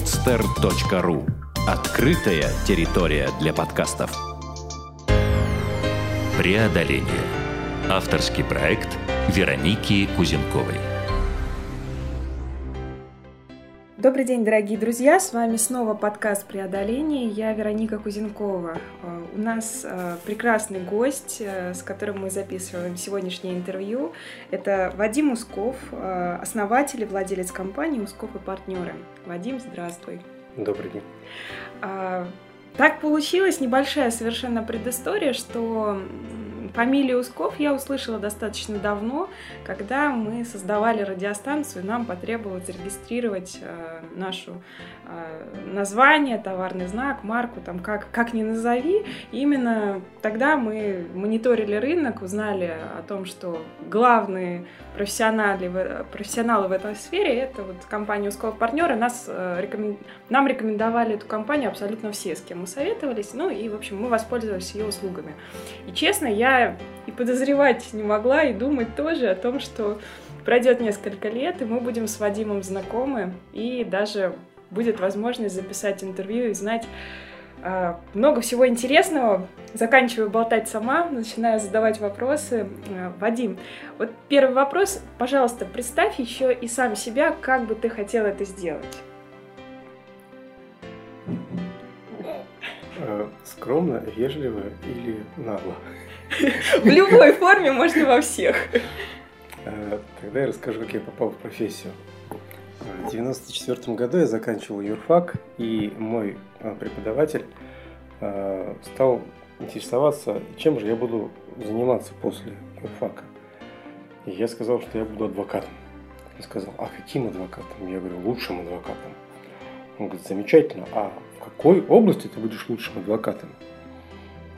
podster.ru Открытая территория для подкастов. Преодоление. Авторский проект Вероники Кузенковой. Добрый день, дорогие друзья! С вами снова подкаст «Преодоление». Я Вероника Кузенкова. Э, у нас э, прекрасный гость, э, с которым мы записываем сегодняшнее интервью. Это Вадим Усков, основатель и владелец компании «Усков и партнеры». Вадим, здравствуй! Добрый день! Так получилась небольшая совершенно предыстория, что Фамилию Усков я услышала достаточно давно, когда мы создавали радиостанцию, нам потребовалось зарегистрировать э, нашу э, название, товарный знак, марку, там как, как ни назови. Именно тогда мы мониторили рынок, узнали о том, что главные профессионалы, профессионалы в этой сфере это вот компания Усков партнеры. Нас, э, рекомен... Нам рекомендовали эту компанию абсолютно все, с кем мы советовались. Ну и, в общем, мы воспользовались ее услугами. И честно, я и подозревать не могла, и думать тоже о том, что пройдет несколько лет, и мы будем с Вадимом знакомы, и даже будет возможность записать интервью и знать э, много всего интересного. Заканчиваю болтать сама, начинаю задавать вопросы. Э, Вадим, вот первый вопрос, пожалуйста, представь еще и сам себя, как бы ты хотел это сделать. Э, скромно, вежливо или нагло? В любой форме, можно во всех. Э, тогда я расскажу, как я попал в профессию. В 1994 году я заканчивал юрфак, и мой э, преподаватель э, стал интересоваться, чем же я буду заниматься после юрфака. И я сказал, что я буду адвокатом. Он сказал, а каким адвокатом? Я говорю, лучшим адвокатом. Он говорит, замечательно, а в какой области ты будешь лучшим адвокатом?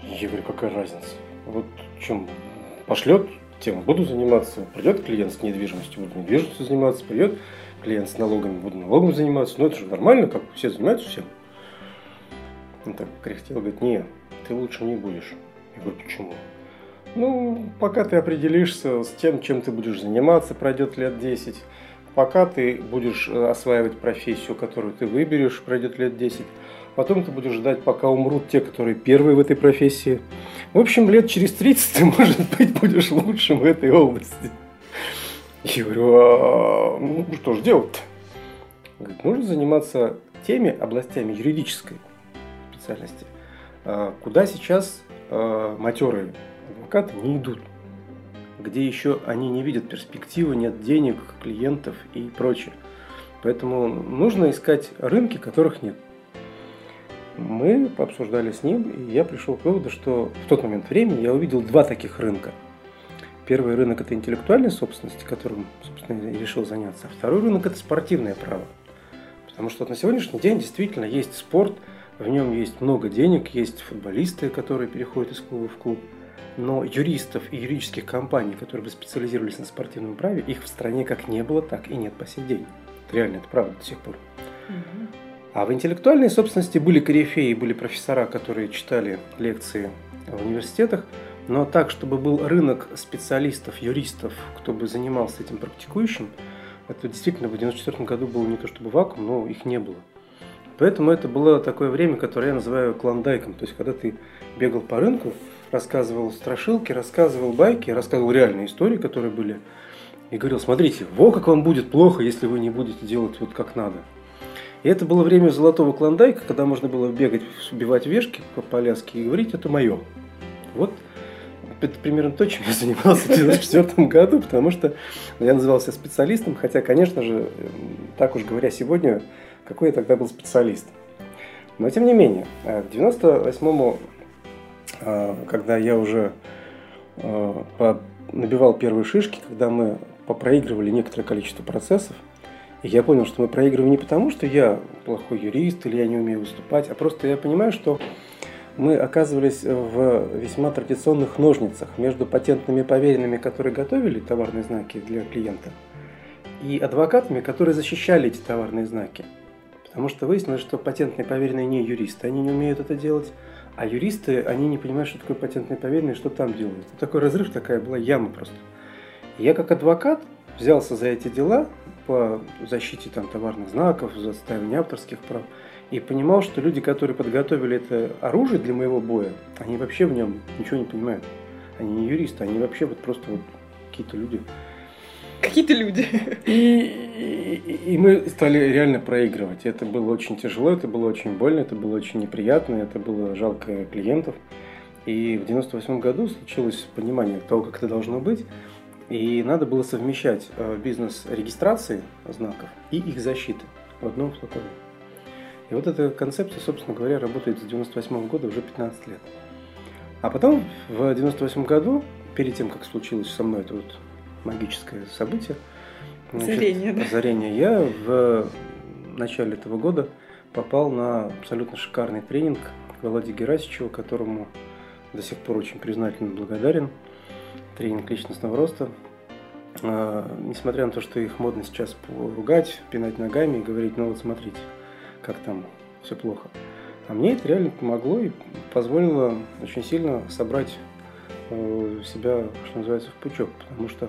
Я говорю, какая разница? Вот чем пошлет, тем буду заниматься. Придет клиент с недвижимостью, буду недвижимостью заниматься. Придет клиент с налогами, буду налогом заниматься. Ну, это же нормально, как все занимаются всем. Он так кряхтел, говорит, не, ты лучше не будешь. Я говорю, почему? Ну, пока ты определишься с тем, чем ты будешь заниматься, пройдет лет 10. Пока ты будешь э, осваивать профессию, которую ты выберешь, пройдет лет 10. Потом ты будешь ждать, пока умрут те, которые первые в этой профессии. В общем, лет через 30 ты, может быть, будешь лучшим в этой области. Я говорю, а ну что же делать-то? Говорит, нужно заниматься теми областями юридической специальности, а, куда сейчас а, матерые адвокаты не идут, где еще они не видят перспективы, нет денег, клиентов и прочее. Поэтому нужно искать рынки, которых нет мы пообсуждали с ним, и я пришел к выводу, что в тот момент времени я увидел два таких рынка. Первый рынок – это интеллектуальная собственность, которым, собственно, я решил заняться. А второй рынок – это спортивное право. Потому что на сегодняшний день действительно есть спорт, в нем есть много денег, есть футболисты, которые переходят из клуба в клуб. Но юристов и юридических компаний, которые бы специализировались на спортивном праве, их в стране как не было, так и нет по сей день. Это реально, это правда до сих пор. Угу. А в интеллектуальной собственности были корифеи, были профессора, которые читали лекции в университетах, но так, чтобы был рынок специалистов, юристов, кто бы занимался этим практикующим, это действительно в 1994 году было не то чтобы вакуум, но их не было. Поэтому это было такое время, которое я называю клондайком. То есть, когда ты бегал по рынку, рассказывал страшилки, рассказывал байки, рассказывал реальные истории, которые были, и говорил, смотрите, во как вам будет плохо, если вы не будете делать вот как надо. И это было время золотого клондайка, когда можно было бегать, убивать вешки по поляске и говорить, это мое. Вот это примерно то, чем я занимался в 1994 году, потому что я назывался специалистом, хотя, конечно же, так уж говоря сегодня, какой я тогда был специалист. Но тем не менее, э, к 98-му, э, когда я уже э, набивал первые шишки, когда мы попроигрывали некоторое количество процессов, и я понял, что мы проигрываем не потому, что я плохой юрист или я не умею выступать, а просто я понимаю, что мы оказывались в весьма традиционных ножницах между патентными поверенными, которые готовили товарные знаки для клиента, и адвокатами, которые защищали эти товарные знаки. Потому что выяснилось, что патентные поверенные не юристы, они не умеют это делать, а юристы, они не понимают, что такое патентные поверенные, что там делают. Такой разрыв, такая была яма просто. Я как адвокат взялся за эти дела, по защите там, товарных знаков, за отстаивание авторских прав. И понимал, что люди, которые подготовили это оружие для моего боя, они вообще в нем ничего не понимают. Они не юристы, они вообще вот просто вот какие-то люди. Какие-то люди. И, и, и мы стали реально проигрывать. Это было очень тяжело, это было очень больно, это было очень неприятно, это было жалко клиентов. И в 98 году случилось понимание того, как это должно быть. И надо было совмещать э, бизнес регистрации знаков и их защиты в одном флаконе. И вот эта концепция, собственно говоря, работает с 98 года уже 15 лет. А потом, в 98 году, перед тем, как случилось со мной это вот магическое событие, значит, да. озарение, я в начале этого года попал на абсолютно шикарный тренинг к Володе Герасичеву, которому до сих пор очень признателен и благодарен. Тренинг личностного роста. А, несмотря на то, что их модно сейчас поругать, пинать ногами и говорить, ну вот смотрите, как там все плохо. А мне это реально помогло и позволило очень сильно собрать э, себя, что называется, в пучок, потому что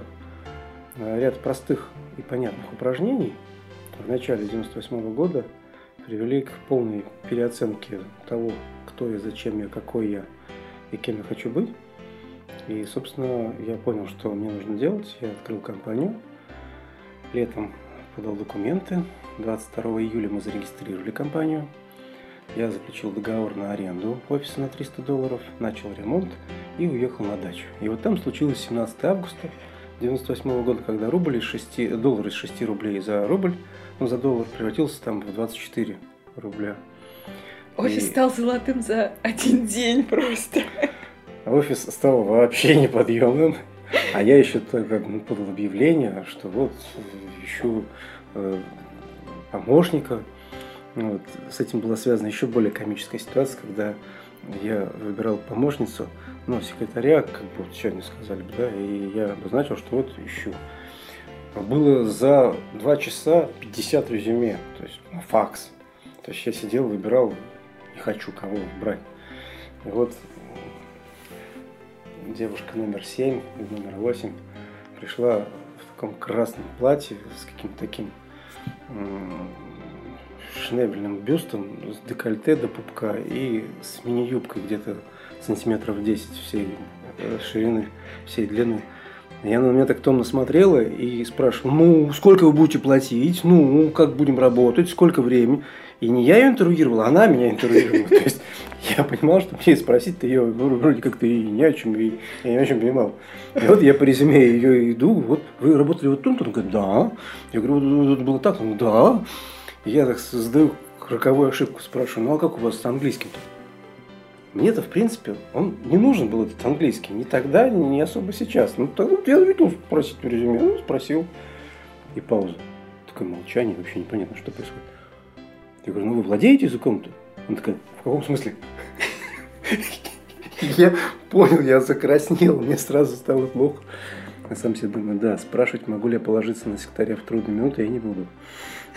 э, ряд простых и понятных упражнений в начале 98 года привели к полной переоценке того, кто я, зачем я, какой я и кем я хочу быть. И, собственно, я понял, что мне нужно делать. Я открыл компанию. Летом подал документы. 22 июля мы зарегистрировали компанию. Я заключил договор на аренду офиса на 300 долларов, начал ремонт и уехал на дачу. И вот там случилось 17 августа 98 года, когда рубль из 6, доллар из 6 рублей за рубль, ну, за доллар превратился там в 24 рубля. Офис и... стал золотым за один день просто. Офис стал вообще неподъемным. А я еще только ну, подал объявление, что вот ищу э, помощника. Вот. С этим была связана еще более комическая ситуация, когда я выбирал помощницу, ну, секретаря, как бы вот сегодня сказали бы, да, и я обозначил, что вот ищу. Было за два часа 50 резюме, то есть на факс. То есть я сидел, выбирал не хочу кого брать. И вот девушка номер 7 и номер 8 пришла в таком красном платье с каким-то таким шнебельным бюстом, с декольте до пупка и с мини-юбкой где-то сантиметров 10 всей э, ширины, всей длины. Она на меня так томно смотрела и спрашивала, ну, сколько вы будете платить, ну, как будем работать, сколько времени. И не я ее интервьюировал, она меня интервьюировала. То есть я понимал, что мне спросить-то ее вроде как-то и не о чем, и я не о чем понимал. И вот я по резюме ее иду, вот вы работали вот тут, он говорит, да. Я говорю, вот это было так, он да. И я так задаю роковую ошибку, спрашиваю, ну а как у вас с английским-то? Мне-то, в принципе, он не нужен был этот английский. Ни тогда, ни особо сейчас. Ну, тогда я решил спросить в резюме. Ну, спросил. И пауза. Такое молчание, вообще непонятно, что происходит. Я говорю, ну вы владеете языком-то? Он такая, в каком смысле? Я понял, я закраснел, мне сразу стало плохо. Я сам себе думаю, да, спрашивать, могу ли я положиться на секретаря в трудные минуты, я не буду.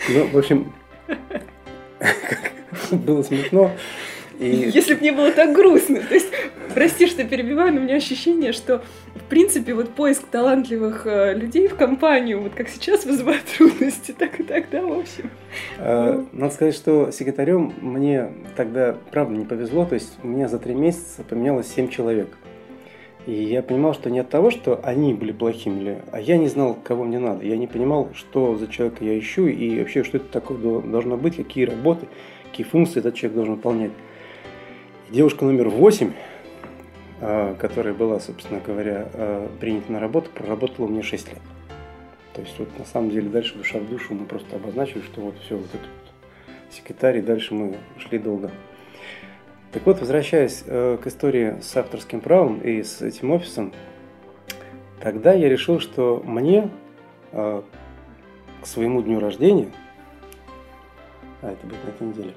Ну, в общем, было смешно. И... Если бы не было так грустно. То есть, прости, что перебиваю, но у меня ощущение, что, в принципе, вот поиск талантливых э, людей в компанию, вот как сейчас вызывает трудности, так и тогда, в общем. А, надо сказать, что секретарем мне тогда, правда, не повезло. То есть, у меня за три месяца поменялось семь человек. И я понимал, что не от того, что они были плохими, а я не знал, кого мне надо. Я не понимал, что за человека я ищу и вообще, что это такое должно быть, какие работы, какие функции этот человек должен выполнять. Девушка номер восемь, а, которая была, собственно говоря, а, принята на работу, проработала меня 6 лет. То есть вот на самом деле дальше душа в душу мы просто обозначили, что вот все, вот этот секретарь, и дальше мы шли долго. Так вот, возвращаясь э, к истории с авторским правом и с этим офисом, тогда я решил, что мне э, к своему дню рождения, а это будет на этой неделе,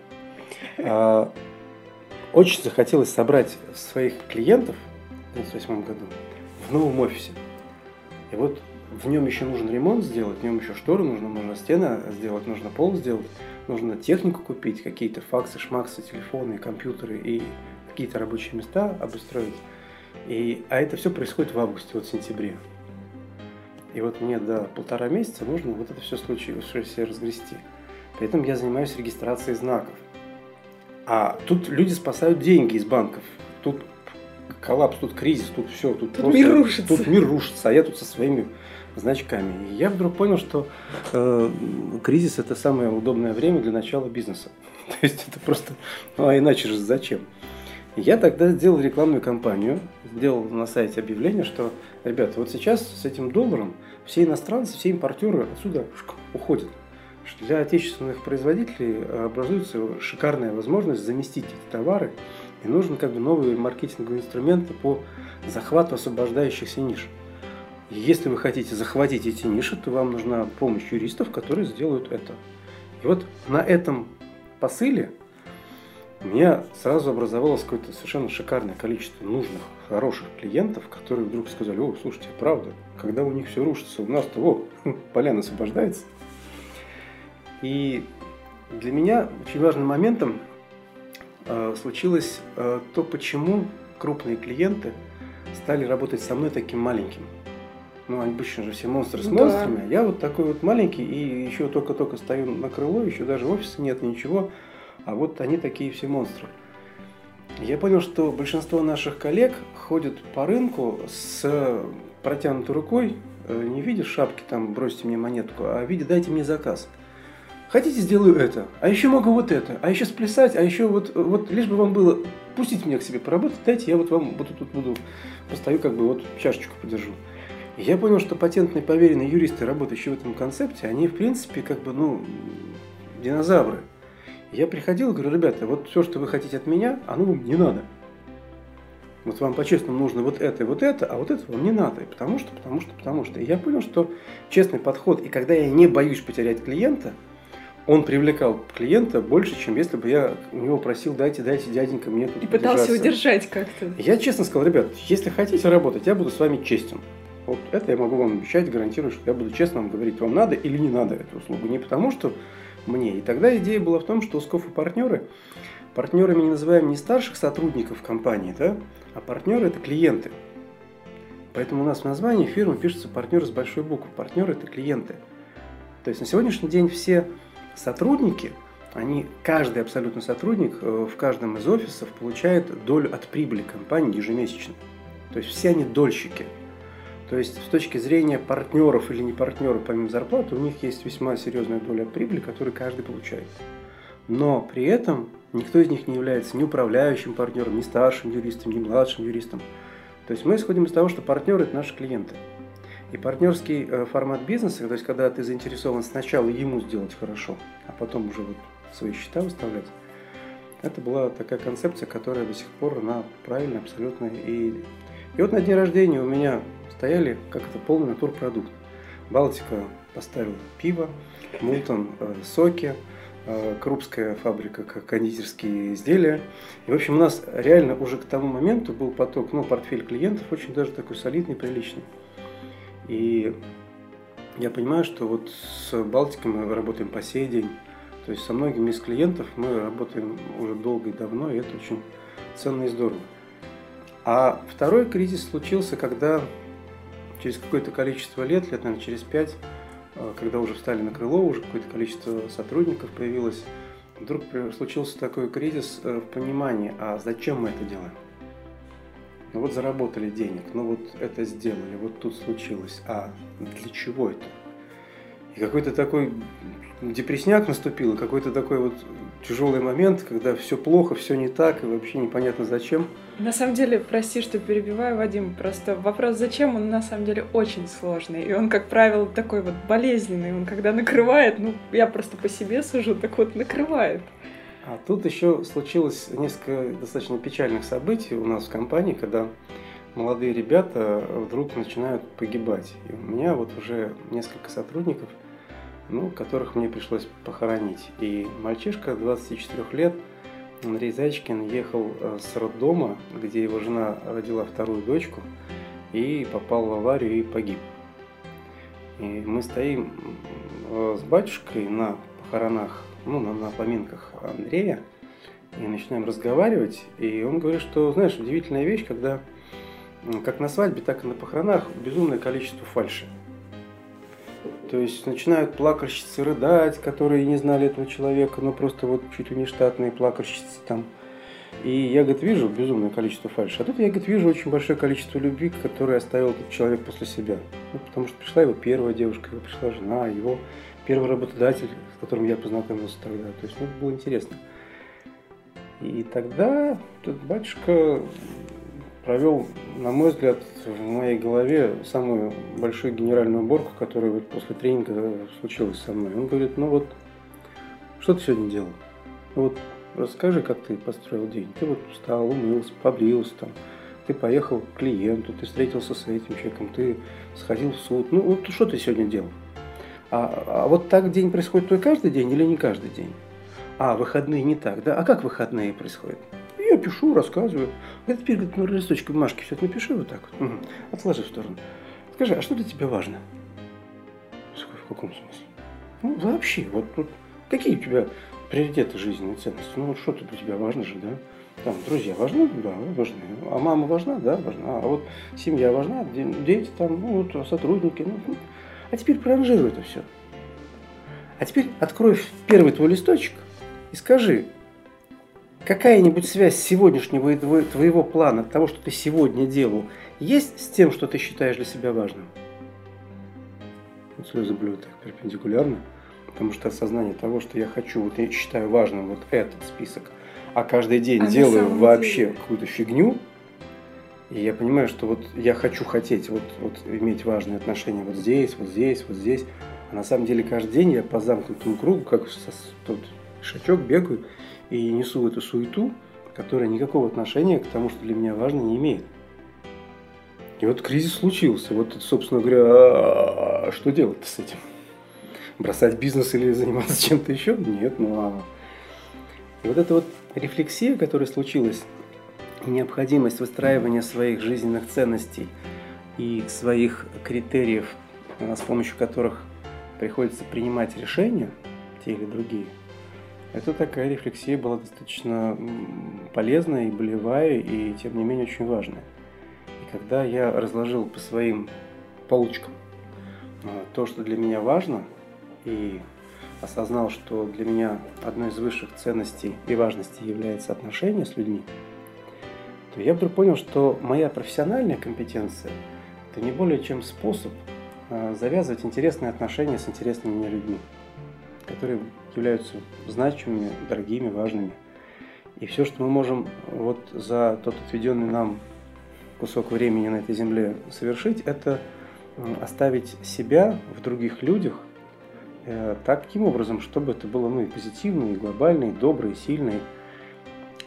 очень захотелось собрать своих клиентов в 1998 году в новом офисе. И вот в нем еще нужен ремонт сделать, в нем еще шторы нужно, нужно стены сделать, нужно пол сделать, нужно технику купить, какие-то факсы, шмаксы, телефоны, компьютеры и какие-то рабочие места обустроить. И, а это все происходит в августе, вот в сентябре. И вот мне до полтора месяца нужно вот это все все разгрести. Поэтому я занимаюсь регистрацией знаков. А тут люди спасают деньги из банков. Тут коллапс, тут кризис, тут все, тут, тут мир рушится. Тут мир рушится, а я тут со своими значками. И я вдруг понял, что э, кризис это самое удобное время для начала бизнеса. То есть это просто, ну а иначе же зачем? Я тогда сделал рекламную кампанию, сделал на сайте объявление, что, ребята, вот сейчас с этим долларом все иностранцы, все импортеры отсюда уходят. Что для отечественных производителей образуется шикарная возможность заместить эти товары, и нужен как бы новые маркетинговые инструменты по захвату освобождающихся ниш. И если вы хотите захватить эти ниши, то вам нужна помощь юристов, которые сделают это. И вот на этом посыле у меня сразу образовалось какое-то совершенно шикарное количество нужных, хороших клиентов, которые вдруг сказали, о, слушайте, правда, когда у них все рушится, у нас-то, о, поляна освобождается. И для меня очень важным моментом э, случилось э, то, почему крупные клиенты стали работать со мной таким маленьким. Ну, обычно же все монстры с ну монстрами. Да. Я вот такой вот маленький, и еще только-только стою на крыло, еще даже офиса нет, ничего. А вот они такие все монстры. Я понял, что большинство наших коллег ходят по рынку с протянутой рукой, э, не видя шапки, там, бросьте мне монетку, а видя, дайте мне заказ. Хотите, сделаю это, а еще могу вот это, а еще сплясать, а еще вот, вот лишь бы вам было, пустите меня к себе поработать, дайте, я вот вам буду тут буду, постою, как бы вот чашечку подержу. Я понял, что патентные поверенные юристы, работающие в этом концепте, они, в принципе, как бы, ну, динозавры. Я приходил и говорю, ребята, вот все, что вы хотите от меня, оно вам не надо. Вот вам по-честному нужно вот это и вот это, а вот это вам не надо. И потому что, потому что, потому что. И я понял, что честный подход, и когда я не боюсь потерять клиента, он привлекал клиента больше, чем если бы я у него просил, дайте, дайте, дяденька, мне тут И пытался удержать как-то. Я честно сказал, ребят, если хотите работать, я буду с вами честен. Вот это я могу вам обещать, гарантирую, что я буду честно вам говорить, вам надо или не надо эту услугу. Не потому, что мне. И тогда идея была в том, что Скоф и партнеры, партнерами не называем не старших сотрудников компании, да, а партнеры это клиенты. Поэтому у нас в названии фирмы пишется партнеры с большой буквы. Партнеры это клиенты. То есть на сегодняшний день все сотрудники, они, каждый абсолютно сотрудник э, в каждом из офисов получает долю от прибыли компании ежемесячно. То есть все они дольщики – то есть с точки зрения партнеров или не партнеров, помимо зарплаты, у них есть весьма серьезная доля прибыли, которую каждый получает. Но при этом никто из них не является ни управляющим партнером, ни старшим юристом, ни младшим юристом. То есть мы исходим из того, что партнеры – это наши клиенты. И партнерский э, формат бизнеса, то есть когда ты заинтересован сначала ему сделать хорошо, а потом уже вот свои счета выставлять, это была такая концепция, которая до сих пор она правильная абсолютно. И, и вот на день рождения у меня стояли как это полный натурпродукт. Балтика поставила пиво, Мултон э, соки, э, Крупская фабрика кондитерские изделия. И, в общем, у нас реально уже к тому моменту был поток, ну, портфель клиентов очень даже такой солидный, приличный. И я понимаю, что вот с Балтикой мы работаем по сей день. То есть со многими из клиентов мы работаем уже долго и давно, и это очень ценно и здорово. А второй кризис случился, когда через какое-то количество лет, лет, наверное, через пять, э, когда уже встали на крыло, уже какое-то количество сотрудников появилось, вдруг случился такой кризис э, в понимании, а зачем мы это делаем? Ну вот заработали денег, ну вот это сделали, вот тут случилось, а для чего это? И какой-то такой депресняк наступил, какой-то такой вот тяжелый момент, когда все плохо, все не так, и вообще непонятно зачем. На самом деле, прости, что перебиваю, Вадим, просто вопрос «зачем?» он на самом деле очень сложный, и он, как правило, такой вот болезненный, он когда накрывает, ну, я просто по себе сужу, так вот накрывает. А тут еще случилось несколько достаточно печальных событий у нас в компании, когда молодые ребята вдруг начинают погибать. И у меня вот уже несколько сотрудников – ну, которых мне пришлось похоронить. И мальчишка 24 лет, Андрей Зайчкин, ехал э, с роддома, где его жена родила вторую дочку, и попал в аварию и погиб. И мы стоим э, с батюшкой на похоронах, ну, на, на поминках Андрея, и начинаем разговаривать, и он говорит, что, знаешь, удивительная вещь, когда как на свадьбе, так и на похоронах безумное количество фальши. То есть начинают плакальщицы рыдать, которые не знали этого человека, но просто вот чуть ли не штатные плакальщицы там. И я, говорит, вижу безумное количество фальши. А тут я, говорит, вижу очень большое количество любви, которое оставил этот человек после себя. Ну, потому что пришла его первая девушка, его пришла жена, его первый работодатель, которым я познакомился тогда. То есть, ну, это было интересно. И тогда этот батюшка провел, на мой взгляд, в моей голове самую большую генеральную уборку, которая вот после тренинга случилась со мной. Он говорит, ну вот, что ты сегодня делал? Ну вот расскажи, как ты построил день. Ты вот встал, умылся, побрился там, ты поехал к клиенту, ты встретился с этим человеком, ты сходил в суд. Ну вот что ты сегодня делал? А, а вот так день происходит твой каждый день или не каждый день? А, выходные не так, да? А как выходные происходят? Я пишу, рассказываю. А теперь, говорит, на листочке бумажки все это напиши вот так вот. Угу. Отложи в сторону. Скажи, а что для тебя важно? В каком смысле? Ну, вообще, вот, вот какие у тебя приоритеты жизненные ценности? Ну, вот что-то для тебя важно же, да? Там, друзья важны? Да, важны. А мама важна? Да, важна. А вот семья важна? Дети там, ну, вот, сотрудники. Ну, ну. А теперь проранжируй это все. А теперь открой первый твой листочек и скажи, какая-нибудь связь сегодняшнего твоего плана, того, что ты сегодня делал, есть с тем, что ты считаешь для себя важным? Вот слезы блюют так перпендикулярно, потому что осознание того, что я хочу, вот я считаю важным вот этот список, а каждый день а делаю вообще деле... какую-то фигню, и я понимаю, что вот я хочу хотеть вот, вот иметь важные отношения вот здесь, вот здесь, вот здесь, а на самом деле каждый день я по замкнутому кругу, как тот шачок бегаю, и несу эту суету, которая никакого отношения к тому, что для меня важно, не имеет. И вот кризис случился. Вот, собственно говоря, а, что делать с этим? Бросать бизнес или заниматься чем-то еще? Нет, ну а... И вот эта вот рефлексия, которая случилась, необходимость выстраивания своих жизненных ценностей и своих критериев, с помощью которых приходится принимать решения, те или другие – это такая рефлексия была достаточно полезная и болевая, и тем не менее очень важная. И когда я разложил по своим полочкам а, то, что для меня важно, и осознал, что для меня одной из высших ценностей и важностей является отношение с людьми, то я вдруг понял, что моя профессиональная компетенция – это не более чем способ а, завязывать интересные отношения с интересными мне людьми которые являются значимыми, дорогими, важными. И все, что мы можем вот за тот отведенный нам кусок времени на этой земле совершить, это оставить себя в других людях э, таким образом, чтобы это было ну, и позитивно, и глобально, и добро, и сильно.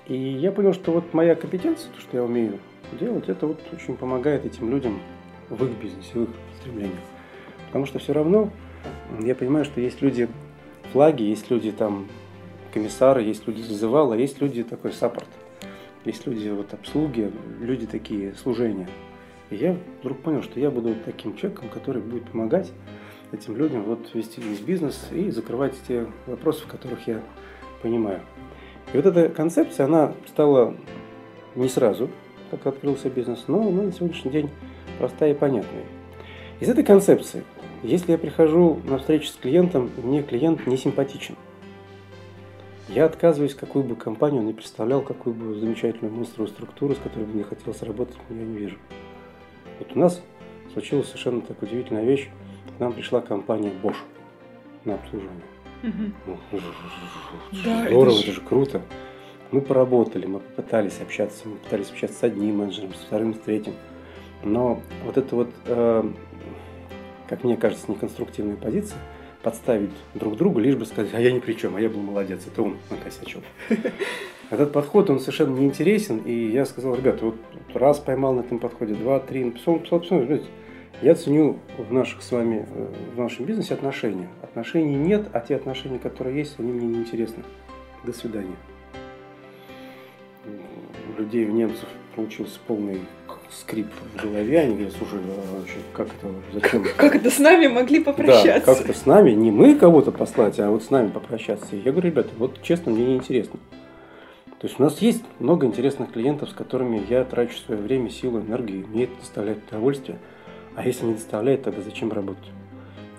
Я понял, что вот моя компетенция, то, что я умею делать, это вот очень помогает этим людям в их бизнесе, в их стремлениях. Потому что все равно я понимаю, что есть люди, флаги, есть люди там комиссары, есть люди зазывала, есть люди такой саппорт. Есть люди вот обслуги, люди такие служения. И я вдруг понял, что я буду таким человеком, который будет помогать этим людям вот вести весь бизнес и закрывать те вопросы, в которых я понимаю. И вот эта концепция, она стала не сразу, как открылся бизнес, но она на сегодняшний день простая и понятная. Из этой концепции если я прихожу на встречу с клиентом, и мне клиент не симпатичен, я отказываюсь, какую бы компанию он не представлял, какую бы замечательную монстровую структуру, с которой бы мне хотелось работать, я не вижу. Вот у нас случилась совершенно так удивительная вещь. К нам пришла компания Bosch на обслуживание. Да, Здорово, это же... круто. Мы поработали, мы попытались общаться, мы пытались общаться с одним менеджером, с вторым, с третьим. Но вот это вот э, как мне кажется, неконструктивная позиция, подставить друг другу, лишь бы сказать, а я ни при чем, а я был молодец, это он накосячил. Этот подход, он совершенно неинтересен, и я сказал, ребята, вот раз поймал на этом подходе, два, три, написал, написал, написал, я ценю в наших с вами, э, в нашем бизнесе отношения. Отношений нет, а те отношения, которые есть, они мне неинтересны. До свидания. У людей, у немцев получился полный скрип в голове, они говорят, слушай, а как это, зачем? Как это с нами могли попрощаться? Да, как это с нами, не мы кого-то послать, а вот с нами попрощаться. Я говорю, ребята, вот честно, мне не интересно. То есть у нас есть много интересных клиентов, с которыми я трачу свое время, силу, энергию, мне это доставляет удовольствие. А если не доставляет, тогда зачем работать?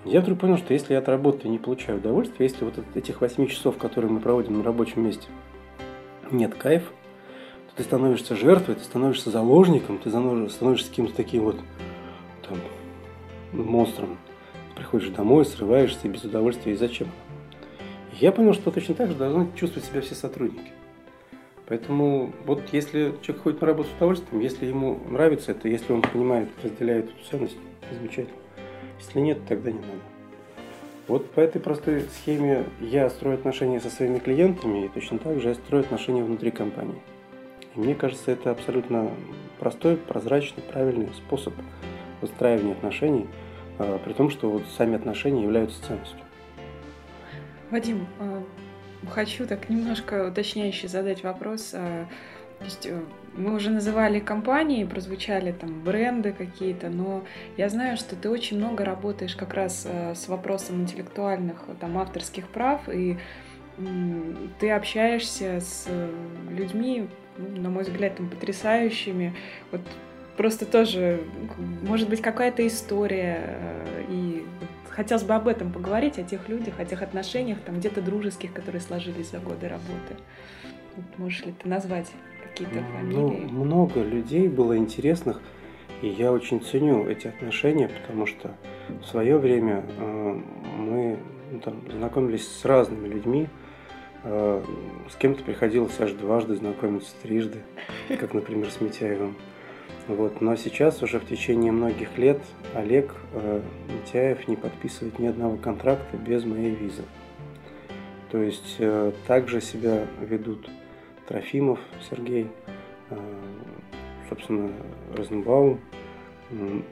Я вдруг понял, что если я от работы не получаю удовольствия, если вот от этих 8 часов, которые мы проводим на рабочем месте, нет кайфа, то ты становишься жертвой, ты становишься заложником, ты становишься каким-то таким вот там, монстром. Приходишь домой, срываешься без удовольствия, и зачем? И я понял, что точно так же должны чувствовать себя все сотрудники. Поэтому вот если человек ходит на работу с удовольствием, если ему нравится это, если он понимает, разделяет эту ценность, замечательно. Если нет, тогда не надо. Вот по этой простой схеме я строю отношения со своими клиентами, и точно так же я строю отношения внутри компании. И мне кажется, это абсолютно простой, прозрачный, правильный способ выстраивания отношений, а, при том, что вот сами отношения являются ценностью. Вадим, а, хочу так немножко уточняющий задать вопрос. А, то есть э, мы уже называли компании, прозвучали там бренды какие-то, но я знаю, что ты очень много работаешь как раз э, с вопросом интеллектуальных там авторских прав, и ты общаешься с людьми, на мой взгляд, там, потрясающими. Вот просто тоже, может быть, какая-то история, э, и хотелось бы об этом поговорить, о тех людях, о тех отношениях, там где-то дружеских, которые сложились за годы работы. Можешь ли ты назвать какие-то ну, фамилии? Ну, много людей было интересных, и я очень ценю эти отношения, потому что в свое время э, мы ну, там, знакомились с разными людьми, э, с кем-то приходилось аж дважды знакомиться трижды, как, например, с Митяевым. Вот. Но сейчас уже в течение многих лет Олег э, Митяев не подписывает ни одного контракта без моей визы. То есть э, также себя ведут Трофимов Сергей, э, собственно, Розенбаум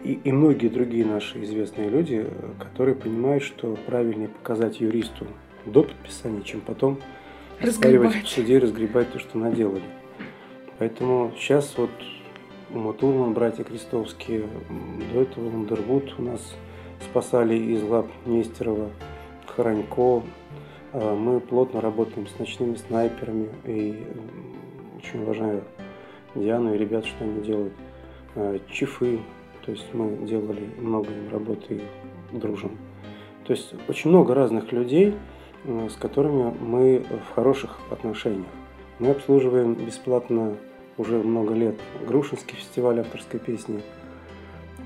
и, и многие другие наши известные люди, которые понимают, что правильнее показать юристу до подписания, чем потом разгребать в суде разгребать то, что наделали. Поэтому сейчас вот Ума Турман, братья Крестовские, до этого Вандервуд у нас спасали из лап Нестерова, Хранько. А, мы плотно работаем с ночными снайперами и очень уважаю Диану и ребят, что они делают. А, чифы, то есть мы делали много им работы и дружим. То есть очень много разных людей, с которыми мы в хороших отношениях. Мы обслуживаем бесплатно уже много лет Грушинский фестиваль авторской песни.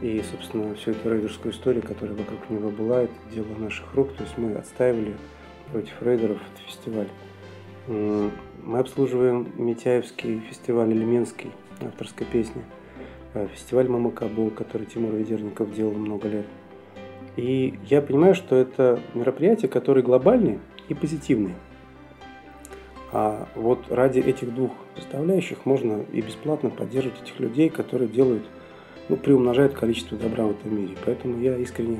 И, собственно, всю эту рейдерскую историю, которая вокруг него была, это дело наших рук. То есть мы отстаивали против рейдеров этот фестиваль. Мы обслуживаем Митяевский фестиваль Элеменский авторской песни. Э, фестиваль Мамакабу, который Тимур Ведерников делал много лет. И я понимаю, что это мероприятия, которые глобальные и позитивные. А вот ради этих двух составляющих можно и бесплатно поддерживать этих людей, которые делают, ну, приумножают количество добра в этом мире. Поэтому я искренне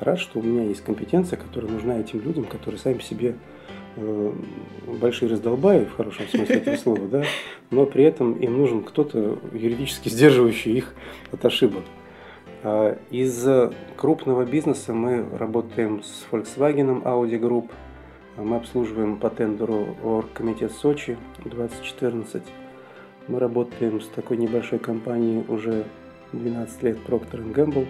рад, что у меня есть компетенция, которая нужна этим людям, которые сами себе э, большие раздолбаи, в хорошем смысле этого слова, да, но при этом им нужен кто-то юридически сдерживающий их от ошибок. А из крупного бизнеса мы работаем с Volkswagen, Audi Group – мы обслуживаем по тендеру Оргкомитет Сочи 2014. Мы работаем с такой небольшой компанией уже 12 лет Procter Gamble.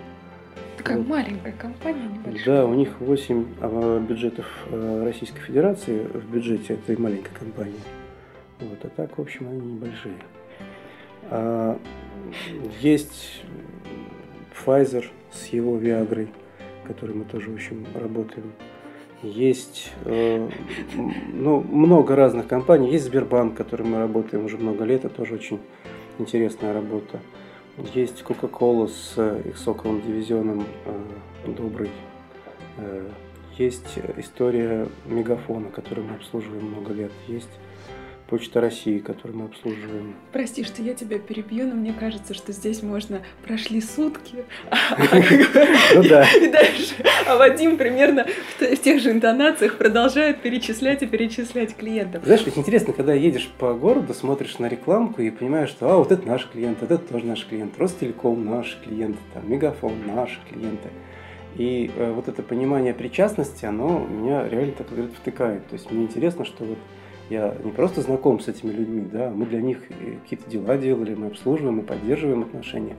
Такая вот. маленькая компания, небольшая. Да, у них 8 а, бюджетов а, Российской Федерации в бюджете этой маленькой компании. Вот, а так, в общем, они небольшие. А, есть Pfizer с его Viagra, который мы тоже, в общем, работаем. Есть э, ну, много разных компаний. Есть Сбербанк, который мы работаем уже много лет, это тоже очень интересная работа. Есть Coca-Cola с их соковым дивизионом э, добрый. Э, есть история Мегафона, который мы обслуживаем много лет. Есть Почта России, которую мы обслуживаем. Прости, что я тебя перебью, но мне кажется, что здесь можно прошли сутки. Ну. И дальше. А Вадим примерно в тех же интонациях продолжает перечислять и перечислять клиентов. Знаешь, ведь интересно, когда едешь по городу, смотришь на рекламку и понимаешь, что а, вот это наш клиент, вот это тоже наш клиент, Ростелеком наши клиенты, там, Мегафон наши клиенты. И э, вот это понимание причастности, оно меня реально так говорит втыкает. То есть мне интересно, что вот я не просто знаком с этими людьми, да, мы для них какие-то дела делали, мы обслуживаем и поддерживаем отношения.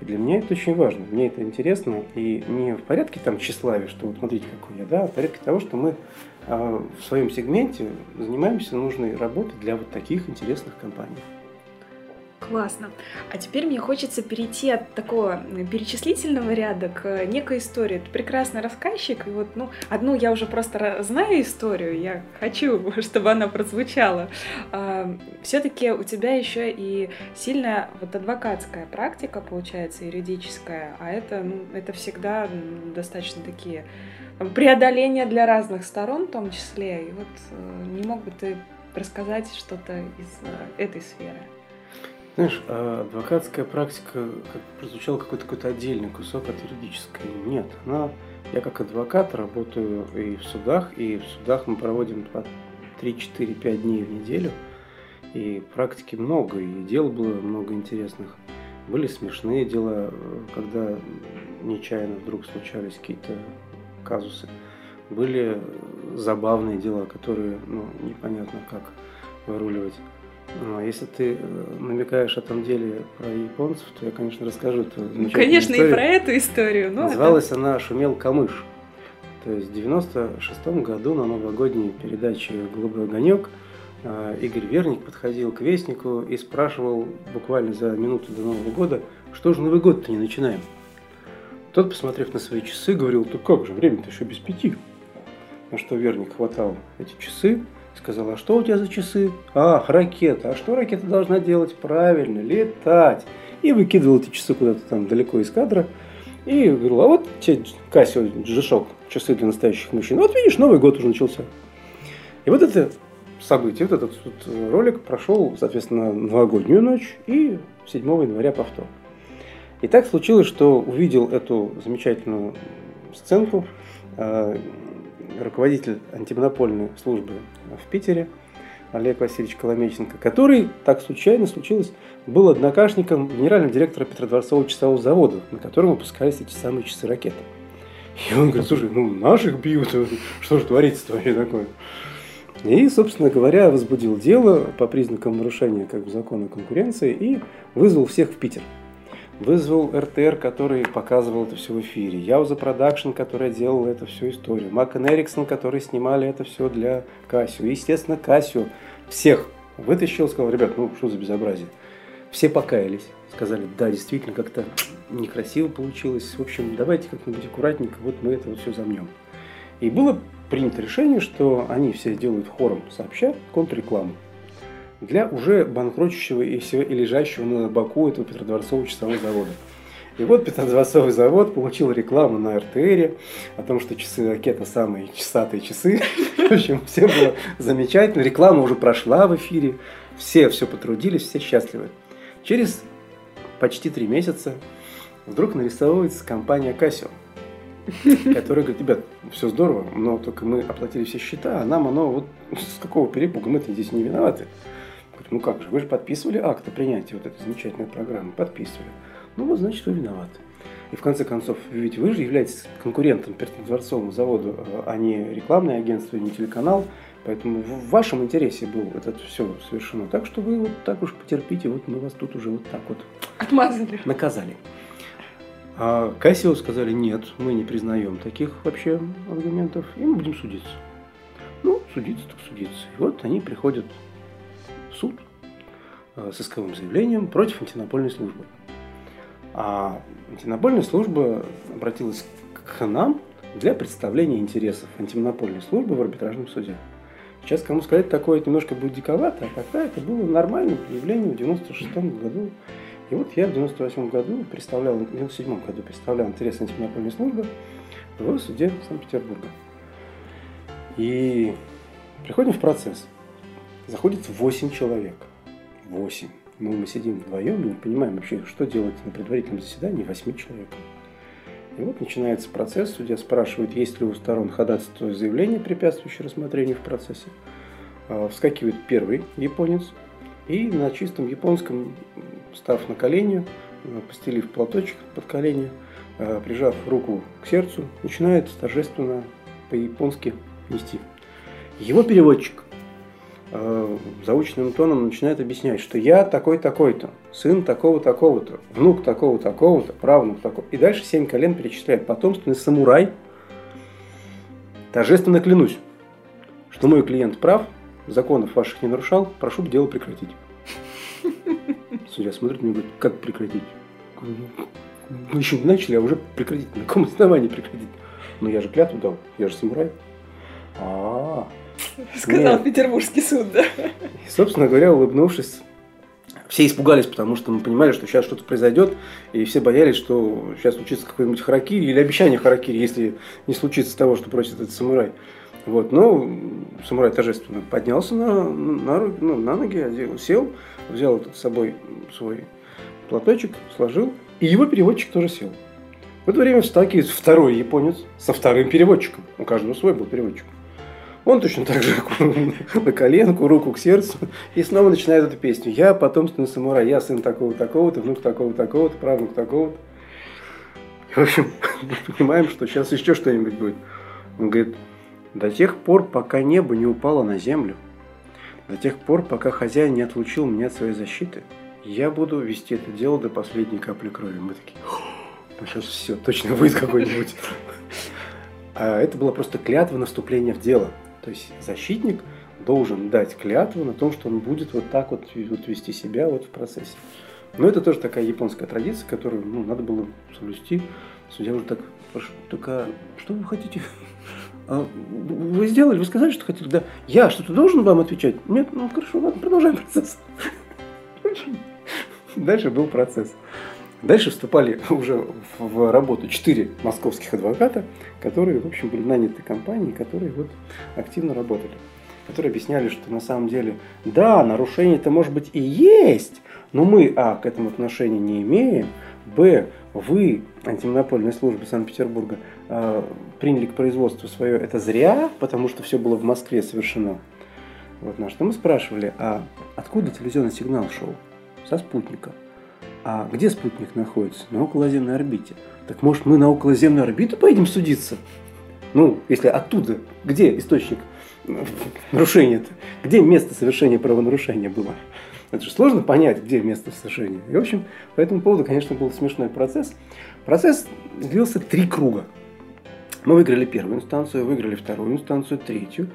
И для меня это очень важно, мне это интересно, и не в порядке там тщеславия, что вот смотрите, какой я, да, а в порядке того, что мы э, в своем сегменте занимаемся нужной работой для вот таких интересных компаний. Классно. А теперь мне хочется перейти от такого перечислительного ряда к некой истории. Ты прекрасный рассказчик, и вот, ну, одну я уже просто знаю историю, я хочу, чтобы она прозвучала. А, Все-таки у тебя еще и сильная вот адвокатская практика, получается, юридическая, а это, ну, это всегда достаточно такие преодоления для разных сторон в том числе. И вот э, не мог бы ты рассказать что-то из э, этой сферы? Знаешь, а адвокатская практика как прозвучал какой-то какой-то отдельный кусок от юридической. Нет, она, я как адвокат работаю и в судах, и в судах мы проводим по 3-4-5 дней в неделю. И практики много, и дел было много интересных. Были смешные дела, когда нечаянно вдруг случались какие-то казусы. Были забавные дела, которые ну, непонятно как выруливать. Ну, а если ты э, намекаешь о том деле про японцев, то я, конечно, расскажу эту замечательную Конечно, историю. и про эту историю. Ну, Называлась это... она «Шумел камыш». То есть в 96 году на новогодней передаче «Голубой огонек» э, Игорь Верник подходил к Вестнику и спрашивал буквально за минуту до Нового года, что же Новый год-то не начинаем? Тот, посмотрев на свои часы, говорил, "То как же, время-то еще без пяти. На что Верник хватал эти часы, Сказал, а что у тебя за часы? Ах, ракета. А что ракета должна делать? Правильно, летать. И выкидывал эти часы куда-то там далеко из кадра. И говорил, а вот тебе Кассио G-Shock, часы для настоящих мужчин. Вот видишь, Новый год уже начался. И вот это событие, вот этот вот ролик прошел, соответственно, новогоднюю ночь и 7 января повтор. И так случилось, что увидел эту замечательную сценку э, руководитель антимонопольной службы в Питере, Олег Васильевич Коломеченко, который, так случайно случилось, был однокашником генерального директора Петродворцового часового завода, на котором выпускались эти самые часы ракеты. И он говорит, слушай, ну наших бьют, что же творится вообще такое? И, собственно говоря, возбудил дело по признакам нарушения как бы, закона конкуренции и вызвал всех в Питер вызвал РТР, который показывал это все в эфире, Яуза Продакшн, который делал это всю историю, McCann Erickson, которые снимали это все для Casio. Естественно, Casio всех вытащил, сказал, ребят, ну что за безобразие. Все покаялись, сказали, да, действительно, как-то некрасиво получилось. В общем, давайте как-нибудь аккуратненько, вот мы это вот все замнем. И было принято решение, что они все делают хором сообща контррекламу для уже банкротящего и, и лежащего на боку этого Петродворцового часового завода. И вот Петродворцовый завод получил рекламу на РТР о том, что часы ракета самые часатые часы. В общем, все было замечательно. Реклама уже прошла в эфире. Все все потрудились, все счастливы. Через почти три месяца вдруг нарисовывается компания Casio, которая говорит, ребят, все здорово, но только мы оплатили все счета, а нам оно вот с какого перепуга, мы-то здесь не виноваты. Ну как же, вы же подписывали акт о принятии вот этой замечательной программы, подписывали. Ну вот, значит, вы виноваты. И в конце концов, ведь вы же являетесь конкурентом Дворцовому заводу, а не рекламное агентство, не телеканал. Поэтому в вашем интересе было это все совершено. Так что вы вот так уж потерпите, вот мы вас тут уже вот так вот Отмазали. наказали. А Кассио сказали, нет, мы не признаем таких вообще аргументов, и мы будем судиться. Ну, судиться так судиться. И вот они приходят суд э, с исковым заявлением против антинапольной службы. А антинапольная служба обратилась к нам для представления интересов антимонопольной службы в арбитражном суде. Сейчас кому сказать такое немножко будет диковато, а тогда это было нормальным явлением в 96 году. И вот я в 98 году представлял, в 97 году представлял интересы антимонопольной службы в суде Санкт-Петербурга. И приходим в процесс. Заходит 8 человек. 8. Ну, мы сидим вдвоем и не понимаем вообще, что делать на предварительном заседании 8 человек. И вот начинается процесс, судья спрашивает, есть ли у сторон ходатайство заявление, препятствующее рассмотрению в процессе. А, вскакивает первый японец и на чистом японском, став на колени, а, постелив платочек под колени, а, прижав руку к сердцу, начинает торжественно по-японски нести. Его переводчик э, заученным тоном начинает объяснять, что я такой-такой-то, сын такого-такого-то, внук такого-такого-то, правнук такого. И дальше семь колен перечисляет потомственный самурай. Торжественно клянусь, что мой клиент прав, законов ваших не нарушал, прошу дело прекратить. Судья смотрит на меня и говорит, как прекратить? Мы еще не начали, а уже прекратить. На каком основании прекратить? Ну я же клятву дал, я же самурай. А, Сказал Нет. петербургский суд, да. И, собственно говоря, улыбнувшись, все испугались, потому что мы понимали, что сейчас что-то произойдет, и все боялись, что сейчас случится какой-нибудь харакири или обещание харакири, если не случится того, что просит этот самурай. Вот, но самурай торжественно поднялся на, на, ну, на ноги, одел, сел, взял с собой свой платочек, сложил, и его переводчик тоже сел. В это время сталкивается второй японец со вторым переводчиком. У каждого свой был переводчик. Он точно так же на коленку, руку к сердцу, и снова начинает эту песню. Я потомственный самурай, я сын такого-такого-то, внук такого-такого-то, правнук такого-то. В общем, мы понимаем, что сейчас еще что-нибудь будет. Он говорит, до тех пор, пока небо не упало на землю, до тех пор, пока хозяин не отлучил меня от своей защиты, я буду вести это дело до последней капли крови. Мы такие, ну сейчас все, точно будет какой-нибудь. А это была просто клятва на вступление в дело. То есть защитник должен дать клятву на том, что он будет вот так вот, вот вести себя вот в процессе. Но это тоже такая японская традиция, которую ну, надо было соблюсти. Судья уже так, «Прошу, так а что вы хотите? А вы сделали, вы сказали, что хотели? Да. Я что-то должен вам отвечать? Нет, ну хорошо, ладно, продолжаем процесс. Дальше был процесс. Дальше вступали уже в работу четыре московских адвоката, которые, в общем, были наняты компанией, которые вот активно работали. Которые объясняли, что на самом деле, да, нарушение-то может быть и есть, но мы, а, к этому отношения не имеем, б, вы, антимонопольная служба Санкт-Петербурга, э, приняли к производству свое это зря, потому что все было в Москве совершено. Вот на что мы спрашивали, а откуда телевизионный сигнал шел? Со спутника. А где спутник находится? На околоземной орбите. Так может мы на околоземную орбиту поедем судиться? Ну, если оттуда, где источник нарушения-то? Где место совершения правонарушения было? Это же сложно понять, где место совершения. И, в общем, по этому поводу, конечно, был смешной процесс. Процесс длился три круга. Мы выиграли первую инстанцию, выиграли вторую инстанцию, третью.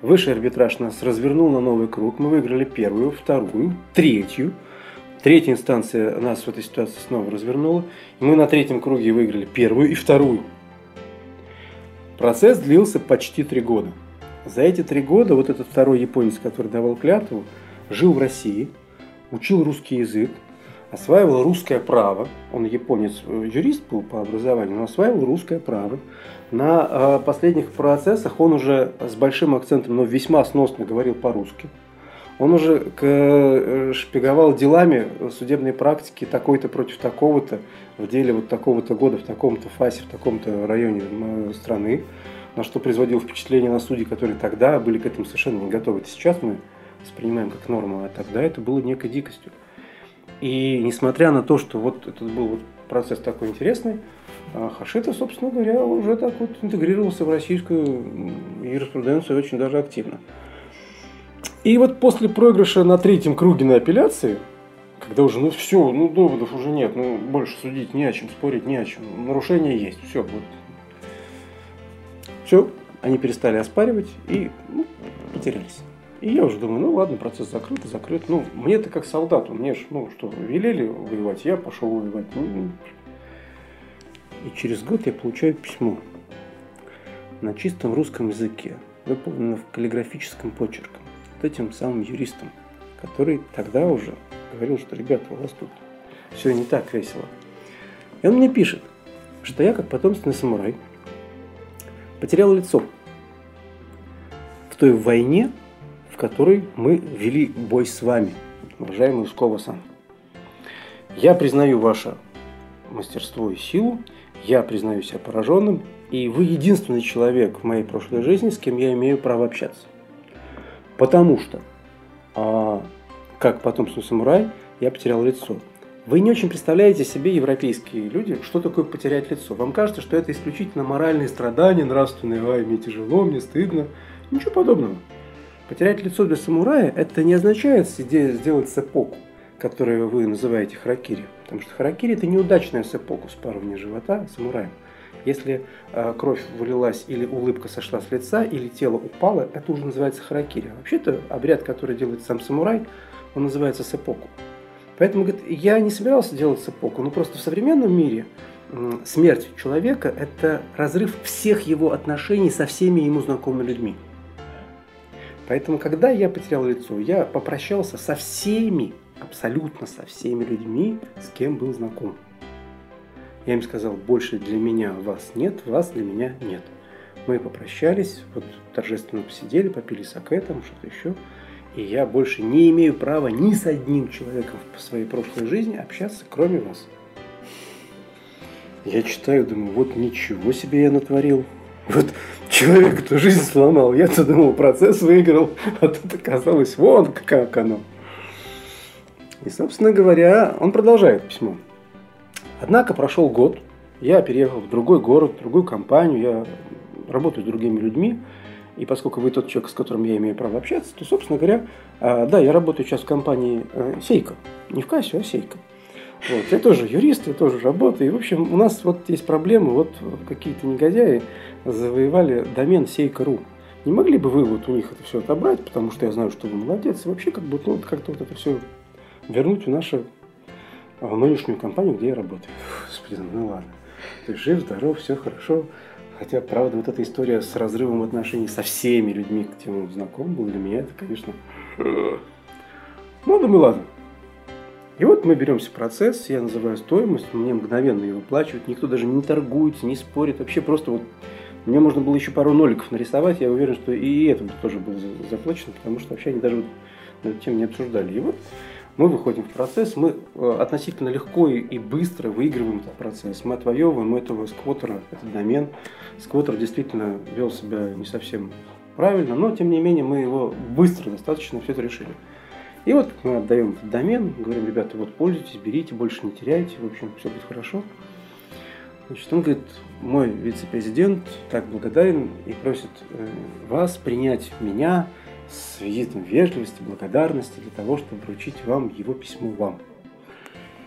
Высший арбитраж нас развернул на новый круг. Мы выиграли первую, вторую, третью. Третья инстанция нас в этой ситуации снова развернула. Мы на третьем круге выиграли первую и вторую. Процесс длился почти три года. За эти три года вот этот второй японец, который давал клятву, жил в России, учил русский язык, осваивал русское право. Он японец, э, юрист был по образованию, но осваивал русское право. На э, последних процессах он уже с большим акцентом, но весьма сносно говорил по-русски. Он уже э, шпиговал делами судебной практики такой-то против такого-то в деле вот такого-то года в таком-то фасе, в таком-то районе м, страны, на что производил впечатление на судей, которые тогда были к этому совершенно не готовы. Это сейчас мы воспринимаем как норму, а тогда это было некой дикостью. И несмотря на то, что вот этот был вот процесс такой интересный, а Хашита, собственно говоря, уже так вот интегрировался в российскую юриспруденцию очень даже активно. И вот после проигрыша на третьем круге на апелляции, когда уже, ну все, ну доводов уже нет, ну больше судить не о чем, спорить не о чем, нарушение есть, все, вот. Все, они перестали оспаривать и ну, потерялись. И я уже думаю, ну ладно, процесс закрыт, закрыт. Ну, мне-то как солдату, мне ж, ну что, велели воевать, я пошел воевать. Ну, и через год я получаю письмо на чистом русском языке, выполнено в каллиграфическом почерком, вот этим самым юристом, который тогда уже говорил, что, ребята, у вас тут все не так весело. И он мне пишет, что я, как потомственный самурай, потерял лицо в той войне, в которой мы вели бой с вами, уважаемый Ускова-сан. Я признаю ваше мастерство и силу, я признаю себя пораженным, и вы единственный человек в моей прошлой жизни, с кем я имею право общаться. Потому что, а, как потомственный самурай, я потерял лицо. Вы не очень представляете себе, европейские люди, что такое потерять лицо. Вам кажется, что это исключительно моральные страдания, нравственные, ай, мне тяжело, мне стыдно. Ничего подобного. Потерять лицо для самурая – это не означает сделать сепоку, которую вы называете харакири. Потому что харакири – это неудачная сепоку с парования живота самураем. Если э, кровь вылилась или улыбка сошла с лица, или тело упало, это уже называется харакири. Вообще-то обряд, который делает сам самурай, он называется сепоку. Поэтому говорит, я не собирался делать сепоку, но просто в современном мире смерть человека – это разрыв всех его отношений со всеми ему знакомыми людьми. Поэтому, когда я потерял лицо, я попрощался со всеми, абсолютно со всеми людьми, с кем был знаком. Я им сказал, больше для меня вас нет, вас для меня нет. Мы попрощались, вот торжественно посидели, попили саке, там что-то еще. И я больше не имею права ни с одним человеком в своей прошлой жизни общаться, кроме вас. Я читаю, думаю, вот ничего себе я натворил. Вот человек эту жизнь сломал. Я-то думал, процесс выиграл, а тут оказалось вон как оно. И, собственно говоря, он продолжает письмо. Однако прошел год, я переехал в другой город, в другую компанию, я работаю с другими людьми, и поскольку вы тот человек, с которым я имею право общаться, то, собственно говоря, а, да, я работаю сейчас в компании э, Сейка. Не в кассе, а Сейка. Вот. Я тоже юрист, я тоже работаю. И, в общем, у нас вот есть проблемы. Вот какие-то негодяи завоевали домен Сейка.ру. Не могли бы вы вот у них это все отобрать, потому что я знаю, что вы молодец, и вообще как бы ну, как-то вот это все вернуть в нашу в нынешнюю компанию, где я работаю. Господи, ну ладно. Ты жив, здоров, все хорошо. Хотя, правда, вот эта история с разрывом отношений со всеми людьми, к тем знаком был, для меня это, конечно... Ну, думаю, ладно. И вот мы беремся процесс, я называю стоимость, мне мгновенно ее выплачивают, никто даже не торгуется, не спорит, вообще просто вот мне можно было еще пару ноликов нарисовать, я уверен, что и это тоже было заплачено, потому что вообще они даже вот эту тему не обсуждали. И вот мы выходим в процесс, мы э, относительно легко и быстро выигрываем этот процесс. Мы отвоевываем этого сквотера, этот домен. Сквотер действительно вел себя не совсем правильно, но тем не менее мы его быстро достаточно все это решили. И вот мы отдаем этот домен, говорим, ребята, вот пользуйтесь, берите, больше не теряйте, в общем, все будет хорошо. Значит, он говорит, мой вице-президент так благодарен и просит э, вас принять меня с визитом вежливости, благодарности для того, чтобы вручить вам его письмо вам.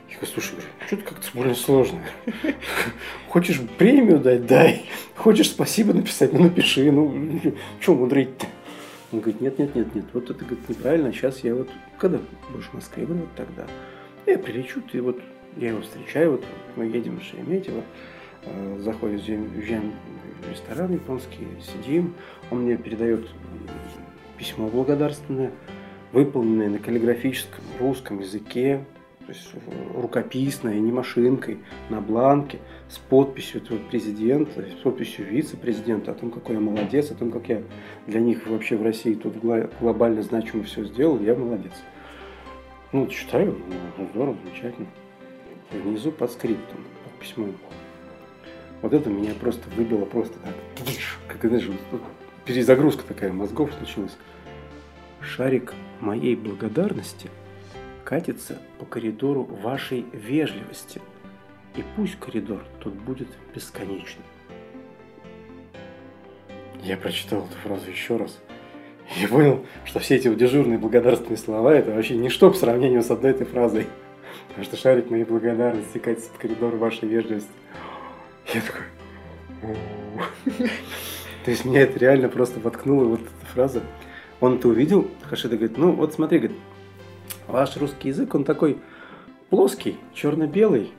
Я говорю, слушай, что-то как-то больно сложно. Хочешь премию дать, дай. Хочешь спасибо написать, ну напиши. Ну, что мудрить-то? Он говорит, нет, нет, нет, нет, вот это говорит, неправильно, сейчас я вот, когда будешь в Москве, говорю, вот тогда. Я прилечу, ты вот, я его встречаю, вот мы едем в Шереметьево, э, заходим в ресторан японский, сидим, он мне передает письмо благодарственное, выполненное на каллиграфическом русском языке, то есть рукописное, не машинкой, на бланке, с подписью этого президента, с подписью вице-президента о том, какой я молодец, о том, как я для них вообще в России тут глобально значимо все сделал, я молодец. Ну, читаю, ну, здорово, замечательно. Внизу под скриптом, под письмом. Вот это меня просто выбило просто так, как, знаешь, перезагрузка такая мозгов случилась. Шарик моей благодарности катится по коридору вашей вежливости. И пусть коридор тут будет бесконечным. Я прочитал эту фразу еще раз. И понял, что все эти дежурные благодарственные слова это вообще ничто по сравнению с одной этой фразой. Потому что шарик моей благодарности катится по коридору вашей вежливости. Я такой... То есть меня это реально просто воткнуло вот эта фраза. Он это увидел, Хашида говорит, ну вот смотри, говорит, ваш русский язык, он такой плоский, черно-белый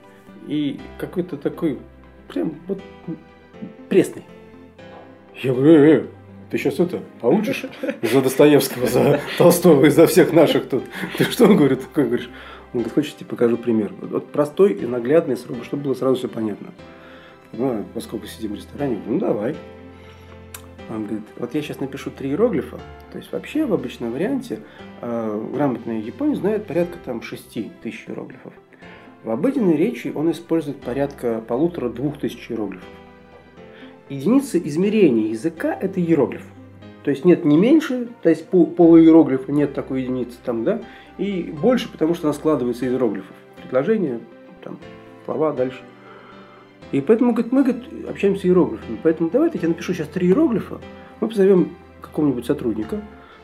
и какой-то такой прям вот пресный. Я говорю, э, э, ты сейчас это получишь за Достоевского, за Толстого и за всех наших тут. Ты что, говорит, такой говоришь? Он говорит, хочешь, тебе покажу пример. Вот простой и наглядный, чтобы было сразу все понятно. Ну, поскольку сидим в ресторане, ну давай. Он говорит, вот я сейчас напишу три иероглифа, то есть вообще в обычном варианте э, грамотный японец знает порядка там 6 тысяч иероглифов. В обыденной речи он использует порядка полутора-двух тысяч иероглифов. Единица измерения языка – это иероглиф. То есть нет не меньше, то есть пол, полуиероглифа нет такой единицы там, да, и больше, потому что она складывается из иероглифов. Предложение, там, слова дальше – и поэтому, говорит, мы говорит, общаемся иероглифами. Поэтому давайте я напишу сейчас три иероглифа, мы позовем какого-нибудь сотрудника,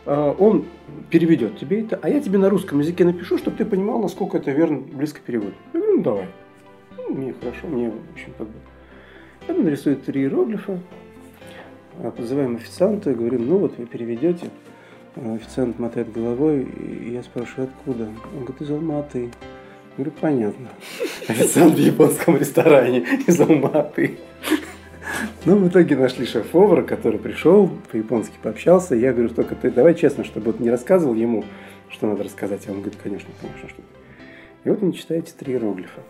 а, он переведет тебе это, а я тебе на русском языке напишу, чтобы ты понимал, насколько это верно, близко перевод. Я говорю, ну давай. Ну, мне хорошо, мне очень как бы. Он нарисует три иероглифа, а, позываем официанта, говорим, ну вот вы переведете. Официант мотает головой, и я спрашиваю, откуда? Он говорит, из Алматы. Говорю, понятно. Официант в японском ресторане из Алматы. Ну, в итоге нашли шеф-повара, который пришел, по-японски пообщался. Я говорю, только ты давай честно, чтобы вот не рассказывал ему, что надо рассказать. А он говорит, конечно, конечно, что И вот он читает эти три иероглифа.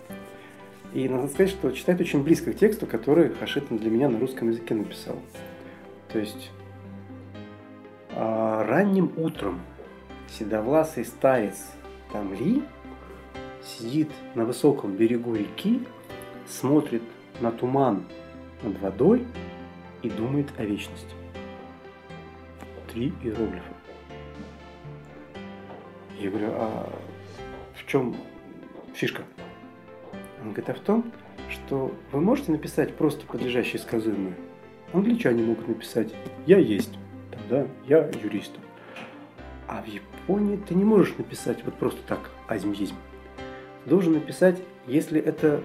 И надо сказать, что читает очень близко к тексту, который Хашитин для меня на русском языке написал. То есть а, ранним утром седовласый старец Тамли сидит на высоком берегу реки, смотрит на туман над водой и думает о вечности. Три иероглифа. Я говорю, а в чем фишка? Он говорит, а в том, что вы можете написать просто подлежащее сказуемое. Англичане могут написать «я есть», да, «я юрист». А в Японии ты не можешь написать вот просто так «азм-езм». Ты должен написать, если это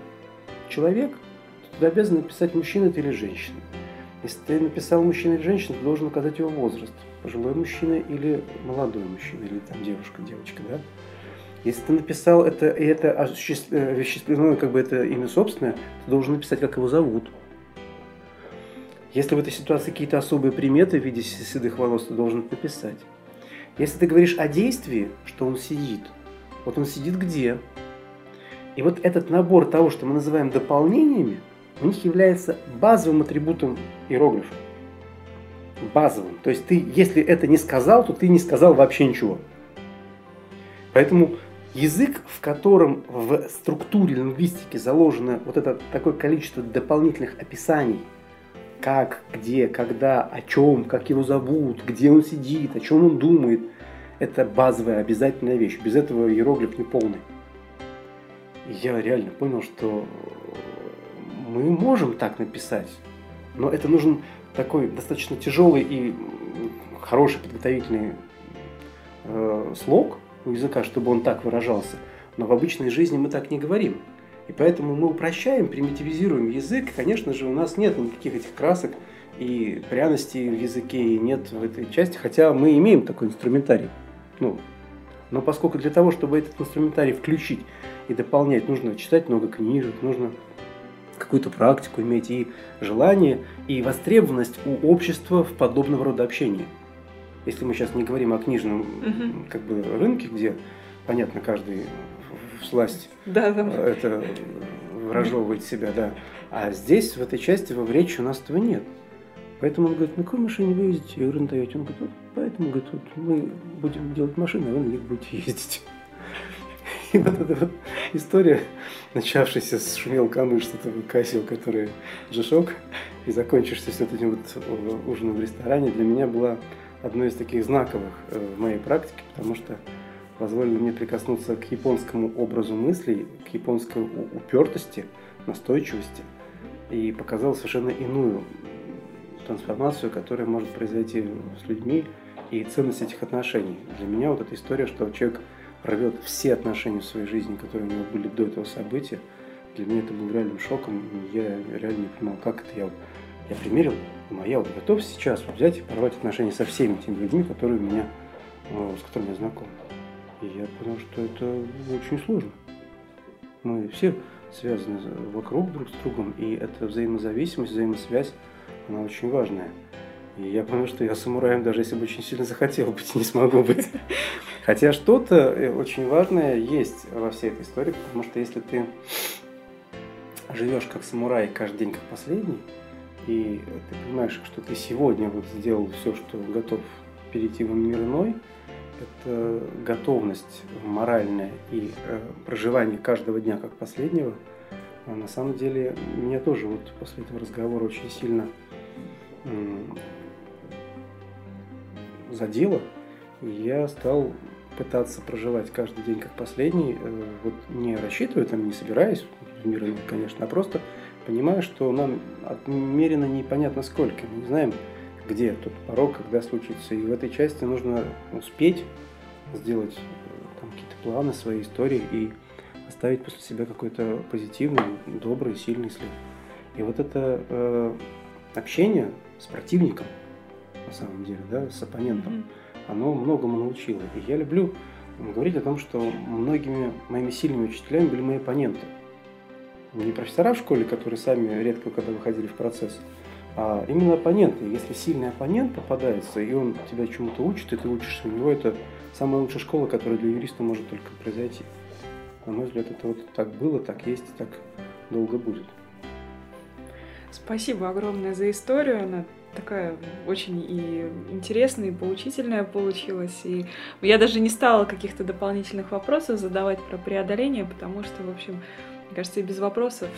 человек, то ты обязан написать мужчина ты или женщина. Если ты написал мужчина или женщина, ты должен указать его возраст. Пожилой мужчина или молодой мужчина, или там девушка, девочка, да? Если ты написал это, и это осуществлено, как бы это имя собственное, ты должен написать, как его зовут. Если в этой ситуации какие-то особые приметы в виде седых волос, ты должен написать. Если ты говоришь о действии, что он сидит, вот он сидит где? И вот этот набор того, что мы называем дополнениями, у них является базовым атрибутом иероглифа. Базовым. То есть ты, если это не сказал, то ты не сказал вообще ничего. Поэтому Язык, в котором в структуре лингвистики заложено вот это такое количество дополнительных описаний, как, где, когда, о чем, как его зовут, где он сидит, о чем он думает, это базовая обязательная вещь. Без этого иероглиф не полный. Я реально понял, что мы можем так написать, но это нужен такой достаточно тяжелый и хороший подготовительный э, слог – у языка, чтобы он так выражался. Но в обычной жизни мы так не говорим. И поэтому мы упрощаем, примитивизируем язык. Конечно же, у нас нет никаких этих красок и пряностей в языке, и нет в этой части, хотя мы имеем такой инструментарий. Ну, но поскольку для того, чтобы этот инструментарий включить и дополнять, нужно читать много книжек, нужно какую-то практику иметь и желание, и востребованность у общества в подобного рода общении если мы сейчас не говорим о книжном угу. как бы, рынке, где, понятно, каждый в сласть да, да. Э, это выражевывает себя, да. А здесь, в этой части, в речи у нас этого нет. Поэтому он говорит, на какой машине вы ездите? Я говорю, на Тойоте. Он говорит, вот поэтому, говорит, вот мы будем делать машины, а вы на них будете ездить. И вот эта вот история, начавшаяся с шумел камыш, что-то Кассио, который Джишок, и закончившаяся вот этим вот э, ужином в ресторане, для меня была одно из таких знаковых э, в моей практике, потому что позволило мне прикоснуться к японскому образу мыслей, к японской упертости, настойчивости и показал совершенно иную трансформацию, которая может произойти с людьми и ценность этих отношений. Для меня вот эта история, что человек рвет все отношения в своей жизни, которые у него были до этого события, для меня это был реальным шоком. Я реально не понимал, как это я, я примерил но я вот готов сейчас взять и порвать отношения со всеми теми людьми, которые у меня, э, с которыми я знаком. И я понял, что это очень сложно. Мы все связаны вокруг друг с другом, и эта взаимозависимость, взаимосвязь, она очень важная. И я понял, что я самураем, даже если бы очень сильно захотел быть, не смогу быть. Хотя что-то э, очень важное есть во всей этой истории, потому что если ты живешь как самурай каждый день как последний, и ты понимаешь, что ты сегодня вот сделал все, что готов перейти в мир иной, это готовность моральная и э, проживание каждого дня как последнего, а на самом деле меня тоже вот после этого разговора очень сильно э, задело. И я стал пытаться проживать каждый день как последний, э, вот не рассчитывая, там, не собираясь в мир иной, конечно, а просто понимаю, что нам отмерено непонятно сколько. Мы не знаем, где тот порог, когда случится. И в этой части нужно успеть сделать э, там, какие-то планы, своей истории и оставить после себя какой-то позитивный, добрый, сильный след. И вот это э, общение с противником, на самом деле, да, с оппонентом, mm-hmm. Оно многому научило. И я люблю говорить о том, что многими моими сильными учителями были мои оппоненты. Не профессора в школе, которые сами редко когда выходили в процесс, а именно оппоненты. Если сильный оппонент попадается, и он тебя чему-то учит, и ты учишься у него, это самая лучшая школа, которая для юриста может только произойти. На мой взгляд, это вот так было, так есть и так долго будет. Спасибо огромное за историю. Она такая очень и интересная, и поучительная получилась. И я даже не стала каких-то дополнительных вопросов задавать про преодоление, потому что, в общем, мне кажется, и без вопросов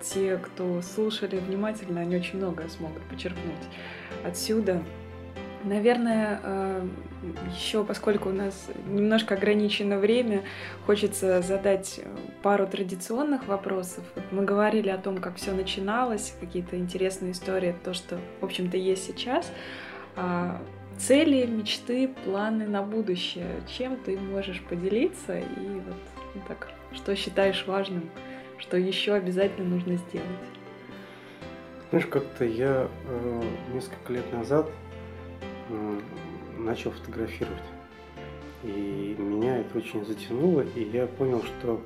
те, кто слушали внимательно, они очень многое смогут почерпнуть отсюда. Наверное, э, еще поскольку у нас немножко ограничено время, хочется задать пару традиционных вопросов. Мы говорили о том, как все начиналось, какие-то интересные истории, то, что, в общем-то, есть сейчас. А цели, мечты, планы на будущее. Чем ты можешь поделиться и вот ну, так, что считаешь важным, что еще обязательно нужно сделать? Знаешь, как-то я э, несколько лет назад начал фотографировать. И меня это очень затянуло, и я понял, что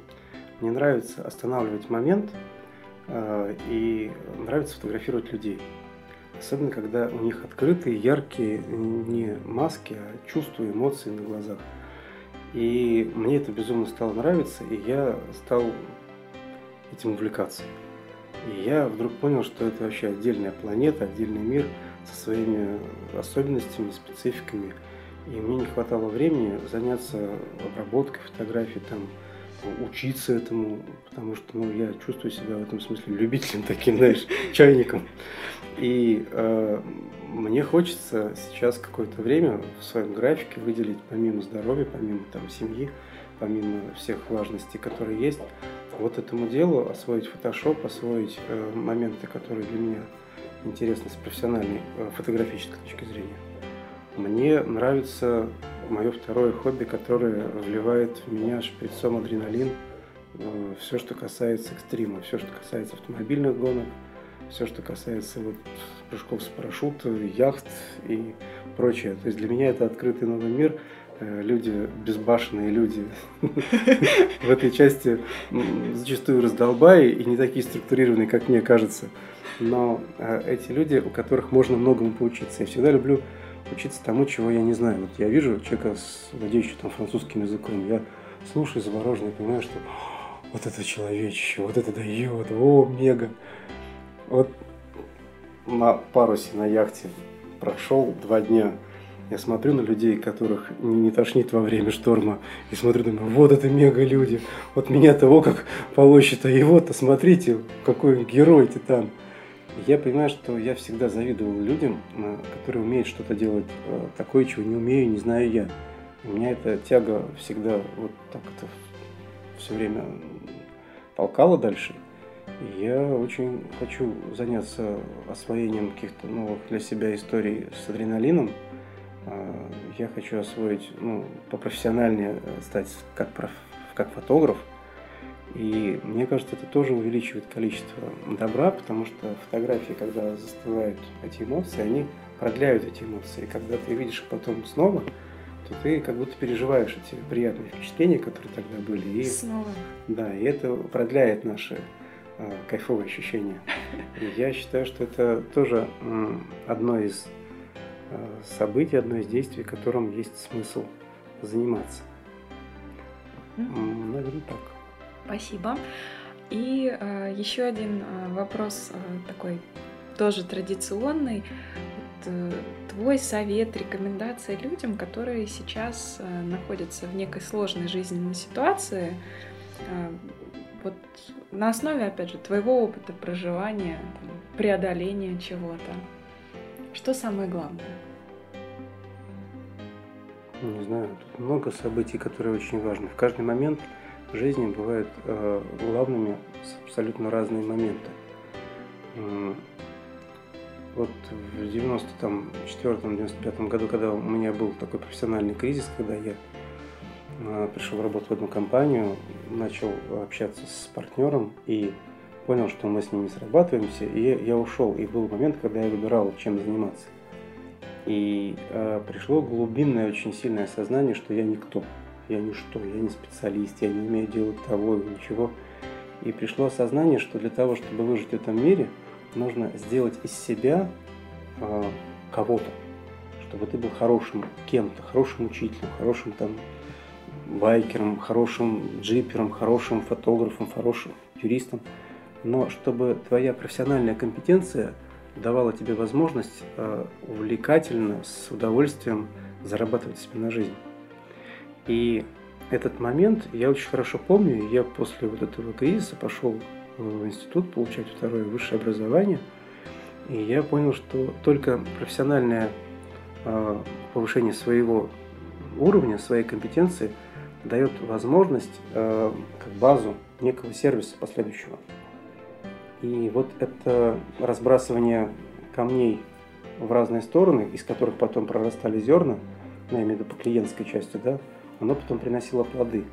мне нравится останавливать момент, а, и нравится фотографировать людей. Особенно, когда у них открытые, яркие, не маски, а чувства, эмоции на глазах. И мне это безумно стало нравиться, и я стал этим увлекаться. И я вдруг понял, что это вообще отдельная планета, отдельный мир – со своими особенностями, спецификами. И мне не хватало времени заняться обработкой фотографий, там, учиться этому, потому что ну, я чувствую себя в этом смысле любителем таким, знаешь, чайником. И э, мне хочется сейчас какое-то время в своем графике выделить помимо здоровья, помимо там, семьи, помимо всех важностей, которые есть, вот этому делу освоить фотошоп, освоить э, моменты, которые для меня интересно с профессиональной э, фотографической точки зрения. Мне нравится мое второе хобби, которое вливает в меня шприцом адреналин. Э, все, что касается экстрима, все, что касается автомобильных гонок, все, что касается вот прыжков с парашюта, яхт и прочее. То есть для меня это открытый новый мир. Э, люди, безбашенные люди в этой части зачастую раздолбаи и не такие структурированные, как мне кажется но э, эти люди, у которых можно многому поучиться. Я всегда люблю учиться тому, чего я не знаю. Вот я вижу человека, владеющего там французским языком, я слушаю завороженно и понимаю, что вот это человечище, вот это дает, о, мега. Вот на парусе на яхте прошел два дня. Я смотрю на людей, которых не тошнит во время шторма, и смотрю, думаю, вот это мега люди. Вот меня того как полощет, а его-то смотрите, какой герой титан я понимаю, что я всегда завидовал людям, э, которые умеют что-то делать э, такое, чего не умею, не знаю я. У меня эта тяга всегда вот так это все время толкала дальше. Я очень хочу заняться освоением каких-то новых для себя историй с адреналином. Э, я хочу освоить, ну, попрофессиональнее стать как, проф, как фотограф – и мне кажется, это тоже увеличивает количество добра, потому что фотографии, когда застывают эти эмоции, они продляют эти эмоции. И когда ты видишь их потом снова, то ты как будто переживаешь эти приятные впечатления, которые тогда были. И, снова. Да, и это продляет наши э, кайфовые ощущения. И я считаю, что это тоже э, одно из э, событий, одно из действий, которым есть смысл заниматься. Mm-hmm. Наверное, так. Спасибо. И э, еще один э, вопрос э, такой тоже традиционный. Вот, э, твой совет, рекомендация людям, которые сейчас э, находятся в некой сложной жизненной ситуации, э, вот на основе, опять же, твоего опыта проживания, там, преодоления чего-то. Что самое главное? Не знаю, тут много событий, которые очень важны. В каждый момент в жизни бывают э, главными абсолютно разные моменты. вот в 94-95 году, когда у меня был такой профессиональный кризис, когда я а, пришел работать в одну компанию, начал общаться с партнером и понял, что мы с ним не срабатываемся, и я ушел. И был момент, когда я выбирал, чем заниматься. И э, пришло глубинное, очень сильное осознание, что я никто, я ничто, я не специалист, я не умею делать того ничего. И пришло осознание, что для того, чтобы выжить в этом мире, нужно сделать из себя э, кого-то, чтобы ты был хорошим кем-то, хорошим учителем, хорошим там байкером, хорошим джипером, хорошим фотографом, хорошим юристом. Но чтобы твоя профессиональная компетенция давала тебе возможность э, увлекательно, с удовольствием зарабатывать себе на жизнь. И этот момент я очень хорошо помню. Я после вот этого кризиса пошел в институт получать второе высшее образование. И я понял, что только профессиональное э, повышение своего уровня, своей компетенции дает возможность э, как базу некого сервиса последующего. И вот это разбрасывание камней в разные стороны, из которых потом прорастали зерна, ну, я имею в виду по клиентской части, да, оно потом приносило плоды.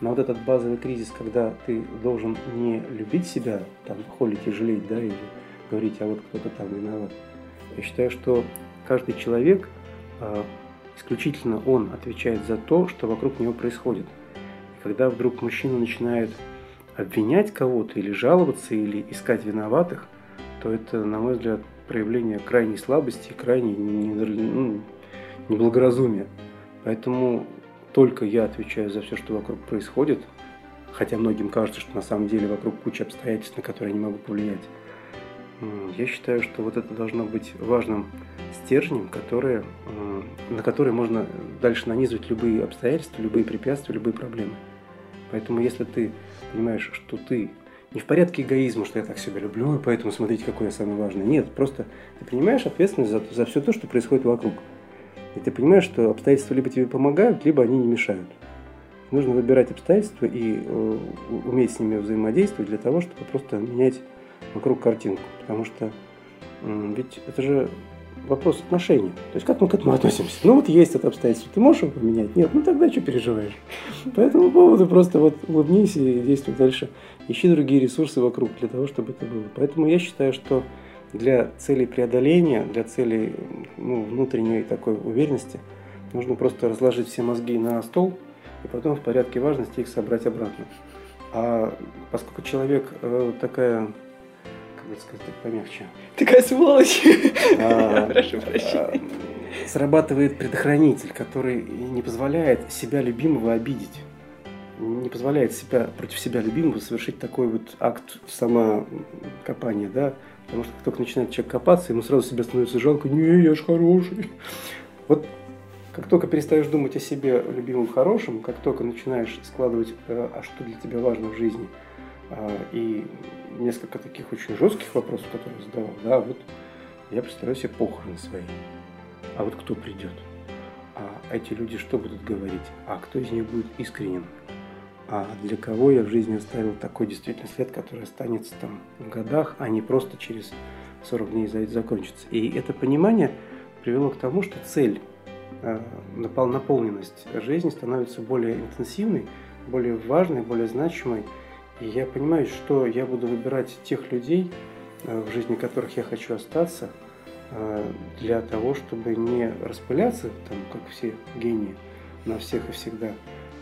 Но вот этот базовый кризис, когда ты должен не любить себя, там, холить и жалеть, да, или говорить, а вот кто-то там виноват. Я считаю, что каждый человек, а, исключительно он отвечает за то, что вокруг него происходит. И когда вдруг мужчина начинает обвинять кого-то или жаловаться, или искать виноватых, то это, на мой взгляд, проявление крайней слабости, крайней ну, неблагоразумия. Поэтому только я отвечаю за все, что вокруг происходит, хотя многим кажется, что на самом деле вокруг куча обстоятельств, на которые я не могу повлиять. Я считаю, что вот это должно быть важным стержнем, который, на который можно дальше нанизывать любые обстоятельства, любые препятствия, любые проблемы. Поэтому если ты понимаешь, что ты не в порядке эгоизма, что я так себя люблю, и поэтому смотрите, какой я самый важный. Нет, просто ты принимаешь ответственность за, за все то, что происходит вокруг. И ты понимаешь, что обстоятельства либо тебе помогают, либо они не мешают. Нужно выбирать обстоятельства и э, уметь с ними взаимодействовать для того, чтобы просто менять вокруг картинку. Потому что э, ведь это же вопрос отношений. То есть как мы к этому относимся? Ну вот есть это обстоятельство, ты можешь его поменять? Нет, ну тогда что переживаешь? По этому поводу просто вот улыбнись и действуй дальше. Ищи другие ресурсы вокруг для того, чтобы это было. Поэтому я считаю, что для целей преодоления, для целей ну, внутренней такой уверенности нужно просто разложить все мозги на стол и потом в порядке важности их собрать обратно. А поскольку человек э, такая как сказать помягче. Такая сволочь. А, Прошу прощения. Срабатывает предохранитель, который не позволяет себя любимого обидеть. Не позволяет себя, против себя любимого совершить такой вот акт самокопания, да, потому что как только начинает человек копаться, ему сразу себя становится жалко, не, я ж хороший. Вот как только перестаешь думать о себе любимым хорошим, как только начинаешь складывать, э, а что для тебя важно в жизни – и несколько таких очень жестких вопросов, которые задавал, да, вот я представляю себе похороны свои. А вот кто придет? А эти люди что будут говорить? А кто из них будет искренен? А для кого я в жизни оставил такой действительно след, который останется там в годах, а не просто через 40 дней закончится. И это понимание привело к тому, что цель, а, наполненность жизни становится более интенсивной, более важной, более значимой, и я понимаю, что я буду выбирать тех людей, э, в жизни которых я хочу остаться, э, для того, чтобы не распыляться, там, как все гении, на всех и всегда,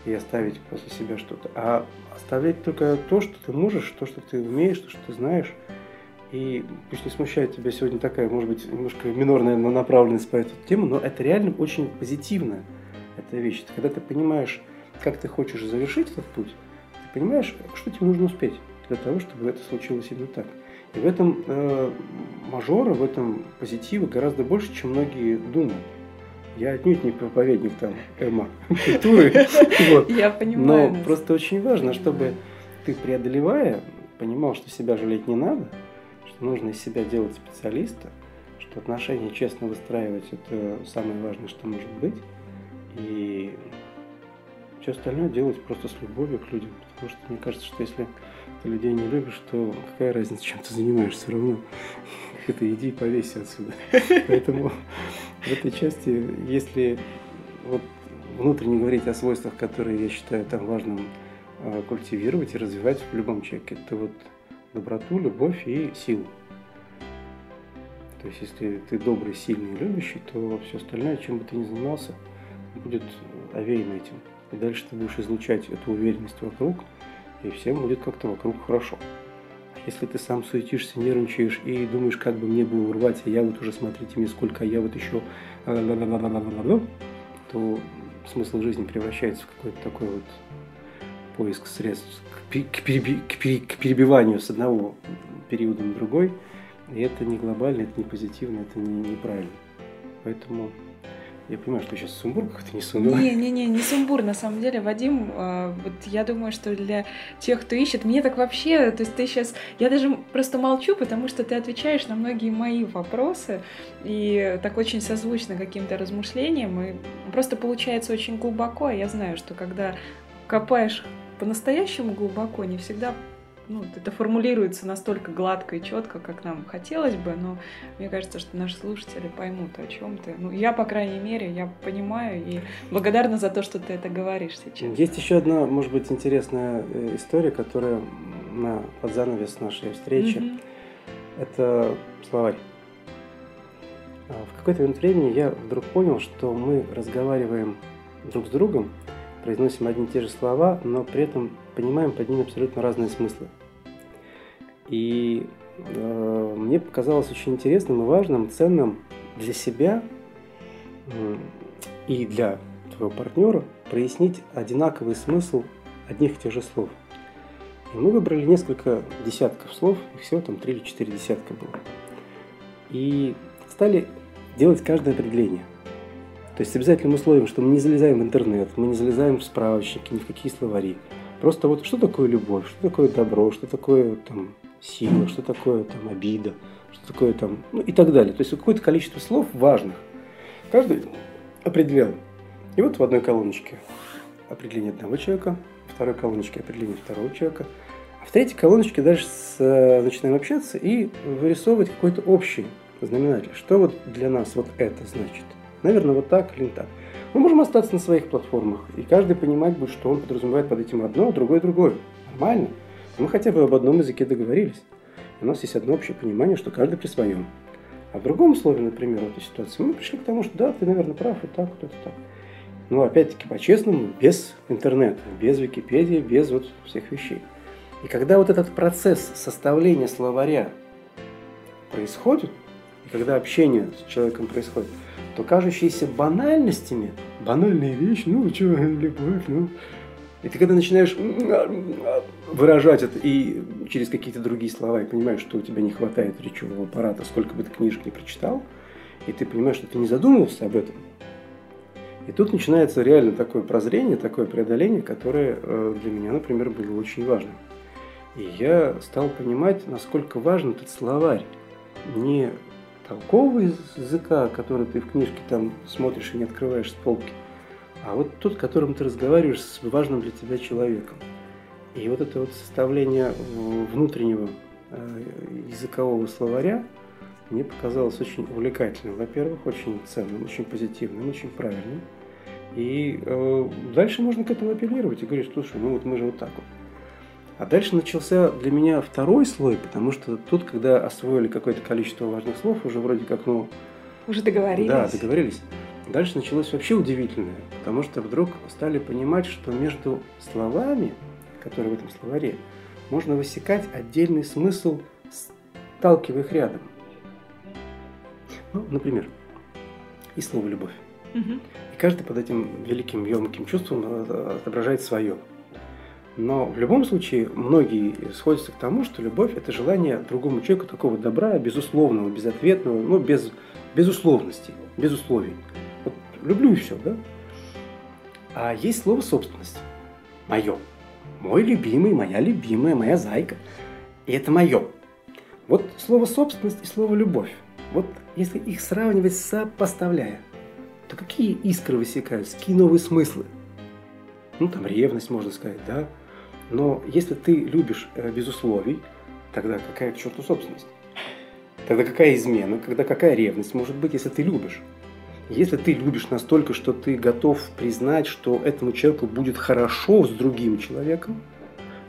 и оставить после себя что-то, а оставлять только то, что ты можешь, то, что ты умеешь, то, что ты знаешь. И пусть не смущает тебя сегодня такая, может быть, немножко минорная направленность по эту тему, но это реально очень позитивная эта вещь. Когда ты понимаешь, как ты хочешь завершить этот путь, понимаешь, что тебе нужно успеть для того, чтобы это случилось именно так. И в этом э, мажора, в этом позитива гораздо больше, чем многие думают. Я отнюдь не проповедник там эмо культуры. Я понимаю. Но просто очень важно, чтобы ты, преодолевая, понимал, что себя жалеть не надо, что нужно из себя делать специалиста, что отношения честно выстраивать – это самое важное, что может быть. И все остальное делать просто с любовью к людям. Потому что мне кажется, что если ты людей не любишь, то какая разница, чем ты занимаешься все равно. это иди и повесься отсюда. Поэтому в этой части, если вот внутренне говорить о свойствах, которые я считаю там важным а, культивировать и развивать в любом человеке, это вот доброту, любовь и силу. То есть, если ты добрый, сильный и любящий, то все остальное, чем бы ты ни занимался, будет овеяно этим. И дальше ты будешь излучать эту уверенность вокруг, и всем будет как-то вокруг хорошо. А если ты сам суетишься, нервничаешь и думаешь, как бы мне было урвать, а я вот уже, смотрите мне сколько, а я вот еще то смысл жизни превращается в какой-то такой вот поиск средств к, переби, к, пере, к перебиванию с одного периода на другой. И это не глобально, это не позитивно, это не, неправильно. Поэтому я понимаю, что сейчас сумбур какой-то не сумбур. Не, не, сумбур, на самом деле, Вадим, э, вот я думаю, что для тех, кто ищет, мне так вообще, то есть ты сейчас, я даже просто молчу, потому что ты отвечаешь на многие мои вопросы, и так очень созвучно каким-то размышлениям, и просто получается очень глубоко, а я знаю, что когда копаешь по-настоящему глубоко, не всегда ну, это формулируется настолько гладко и четко, как нам хотелось бы, но мне кажется, что наши слушатели поймут, о чем ты. Ну, я, по крайней мере, я понимаю и благодарна за то, что ты это говоришь сейчас. Есть еще одна, может быть, интересная э, история, которая на под занавес нашей встречи. Mm-hmm. Это словарь. А, в какой-то момент времени я вдруг понял, что мы разговариваем друг с другом, произносим одни и те же слова, но при этом понимаем под ними абсолютно разные смыслы. И э, мне показалось очень интересным и важным, ценным для себя э, и для твоего партнера прояснить одинаковый смысл одних и тех же слов. И мы выбрали несколько десятков слов, их всего там три или четыре десятка было. И стали делать каждое определение – то есть с обязательным условием, что мы не залезаем в интернет, мы не залезаем в справочники, ни в какие словари. Просто вот что такое любовь, что такое добро, что такое там сила, что такое там обида, что такое там, ну и так далее. То есть какое-то количество слов важных. Каждый определял. И вот в одной колоночке определение одного человека, в второй колоночке определение второго человека, а в третьей колоночке дальше с, э, начинаем общаться и вырисовывать какой-то общий знаменатель. Что вот для нас вот это значит? Наверное, вот так или так. Мы можем остаться на своих платформах, и каждый понимать будет, что он подразумевает под этим одно, другое другое. Нормально. Мы хотя бы об одном языке договорились. У нас есть одно общее понимание, что каждый при своем. А в другом слове, например, в этой ситуации, мы пришли к тому, что да, ты, наверное, прав, и так, вот это так. Но опять-таки по-честному, без интернета, без Википедии, без вот всех вещей. И когда вот этот процесс составления словаря происходит, и когда общение с человеком происходит, то кажущиеся банальностями, банальные вещи, ну, что, любовь, ну, и ты когда начинаешь выражать это и через какие-то другие слова, и понимаешь, что у тебя не хватает речевого аппарата, сколько бы ты книжек не прочитал, и ты понимаешь, что ты не задумывался об этом, и тут начинается реально такое прозрение, такое преодоление, которое э, для меня, например, было очень важным. И я стал понимать, насколько важен этот словарь. Не толкового языка, который ты в книжке там смотришь и не открываешь с полки, а вот тот, которым ты разговариваешь с важным для тебя человеком. И вот это вот составление внутреннего э, языкового словаря мне показалось очень увлекательным. Во-первых, очень ценным, очень позитивным, очень правильным. И э, дальше можно к этому апеллировать и говорить, слушай, ну вот мы же вот так вот. А дальше начался для меня второй слой, потому что тут, когда освоили какое-то количество важных слов, уже вроде как, ну... Уже договорились. Да, договорились. Дальше началось вообще удивительное, потому что вдруг стали понимать, что между словами, которые в этом словаре, можно высекать отдельный смысл, сталкивая их рядом. Ну, например, и слово «любовь». Угу. И каждый под этим великим, емким чувством э, отображает свое. Но в любом случае многие сходятся к тому, что любовь – это желание другому человеку такого добра, безусловного, безответного, ну, без, без условностей, без условий. Люблю и все, да? А есть слово «собственность». Мое. Мой любимый, моя любимая, моя зайка. И это мое. Вот слово «собственность» и слово «любовь». Вот если их сравнивать, сопоставляя, то какие искры высекаются, какие новые смыслы? Ну, там ревность, можно сказать, да? Но если ты любишь э, без условий, тогда какая к черту собственность? Тогда какая измена, когда какая ревность может быть, если ты любишь? Если ты любишь настолько, что ты готов признать, что этому человеку будет хорошо с другим человеком,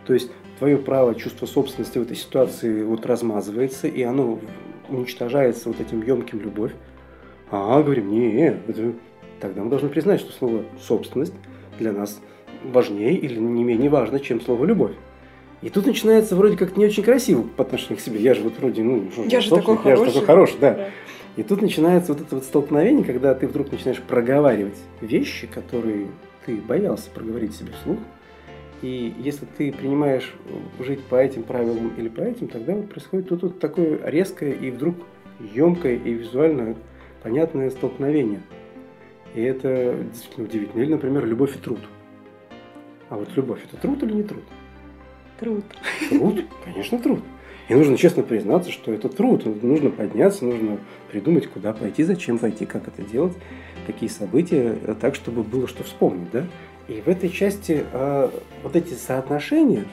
то есть твое право чувство собственности в этой ситуации вот размазывается, и оно уничтожается вот этим емким любовь, а, говорим, не, это... тогда мы должны признать, что слово собственность для нас важнее или не менее важно, чем слово любовь. И тут начинается вроде как не очень красиво по отношению к себе. Я же вот вроде, ну, я же такой я хороший. же такой хороший, да. да. И тут начинается вот это вот столкновение, когда ты вдруг начинаешь проговаривать вещи, которые ты боялся проговорить себе вслух. И если ты принимаешь жить по этим правилам или по этим, тогда вот происходит тут вот такое резкое и вдруг емкое и визуально понятное столкновение. И это действительно удивительно. Или, например, любовь и труд. А вот любовь это труд или не труд? Труд. Труд, конечно, труд. И нужно честно признаться, что это труд. Нужно подняться, нужно придумать, куда пойти, зачем пойти, как это делать. Такие события, э, так, чтобы было что вспомнить. Да? И в этой части э, вот эти соотношения,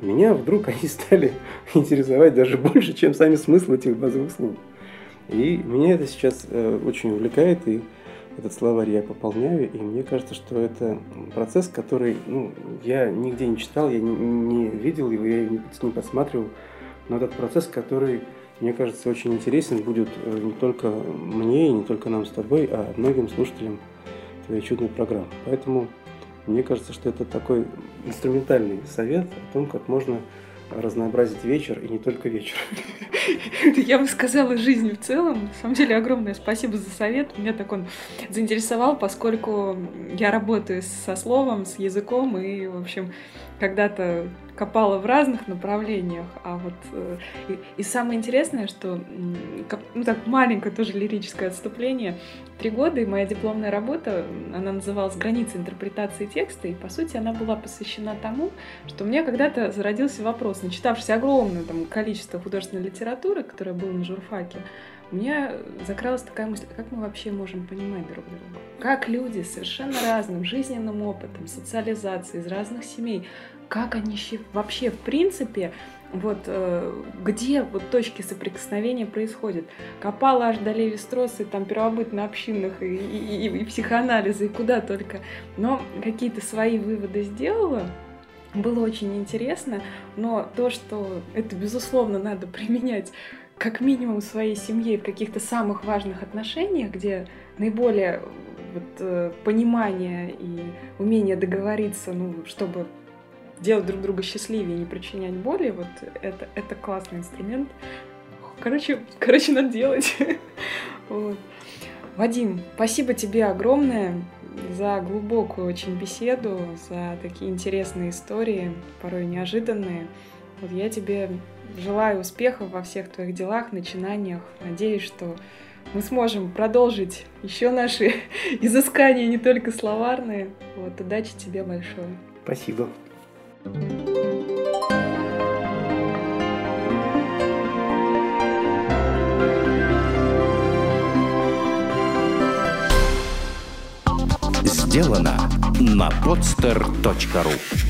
меня вдруг они стали интересовать даже больше, чем сами смыслы этих базовых слов. И меня это сейчас э, очень увлекает, и этот словарь я пополняю, и мне кажется, что это процесс, который ну, я нигде не читал, я не, не видел его, я не, не посматривал, но этот процесс, который, мне кажется, очень интересен будет э, не только мне и не только нам с тобой, а многим слушателям твоей чудной программы. Поэтому мне кажется, что это такой инструментальный совет о том, как можно разнообразить вечер и не только вечер. Я бы сказала, жизнь в целом. На самом деле, огромное спасибо за совет. Меня так он заинтересовал, поскольку я работаю со словом, с языком, и, в общем, когда-то копала в разных направлениях, а вот э, и, и самое интересное, что ну так маленькое тоже лирическое отступление. Три года и моя дипломная работа, она называлась «Границы интерпретации текста», и по сути она была посвящена тому, что у меня когда-то зародился вопрос, начитавшись огромное там количество художественной литературы, которая была на журфаке, у меня закралась такая мысль, как мы вообще можем понимать друг друга? Как люди с совершенно разным жизненным опытом, социализацией, из разных семей, как они вообще в принципе вот э, где вот точки соприкосновения происходят. Копала аж до Леви-Стросса, там первобытно-общинных и, и, и, и психоанализа, и куда только. Но какие-то свои выводы сделала, было очень интересно, но то, что это, безусловно, надо применять как минимум своей семье в каких-то самых важных отношениях, где наиболее вот, э, понимание и умение договориться, ну, чтобы делать друг друга счастливее и не причинять боли, вот это, это классный инструмент. Короче, короче, надо делать. вот. Вадим, спасибо тебе огромное за глубокую очень беседу, за такие интересные истории, порой неожиданные. Вот я тебе желаю успехов во всех твоих делах, начинаниях. Надеюсь, что мы сможем продолжить еще наши изыскания, не только словарные. Вот, удачи тебе большое. Спасибо. Сделано на podster.ru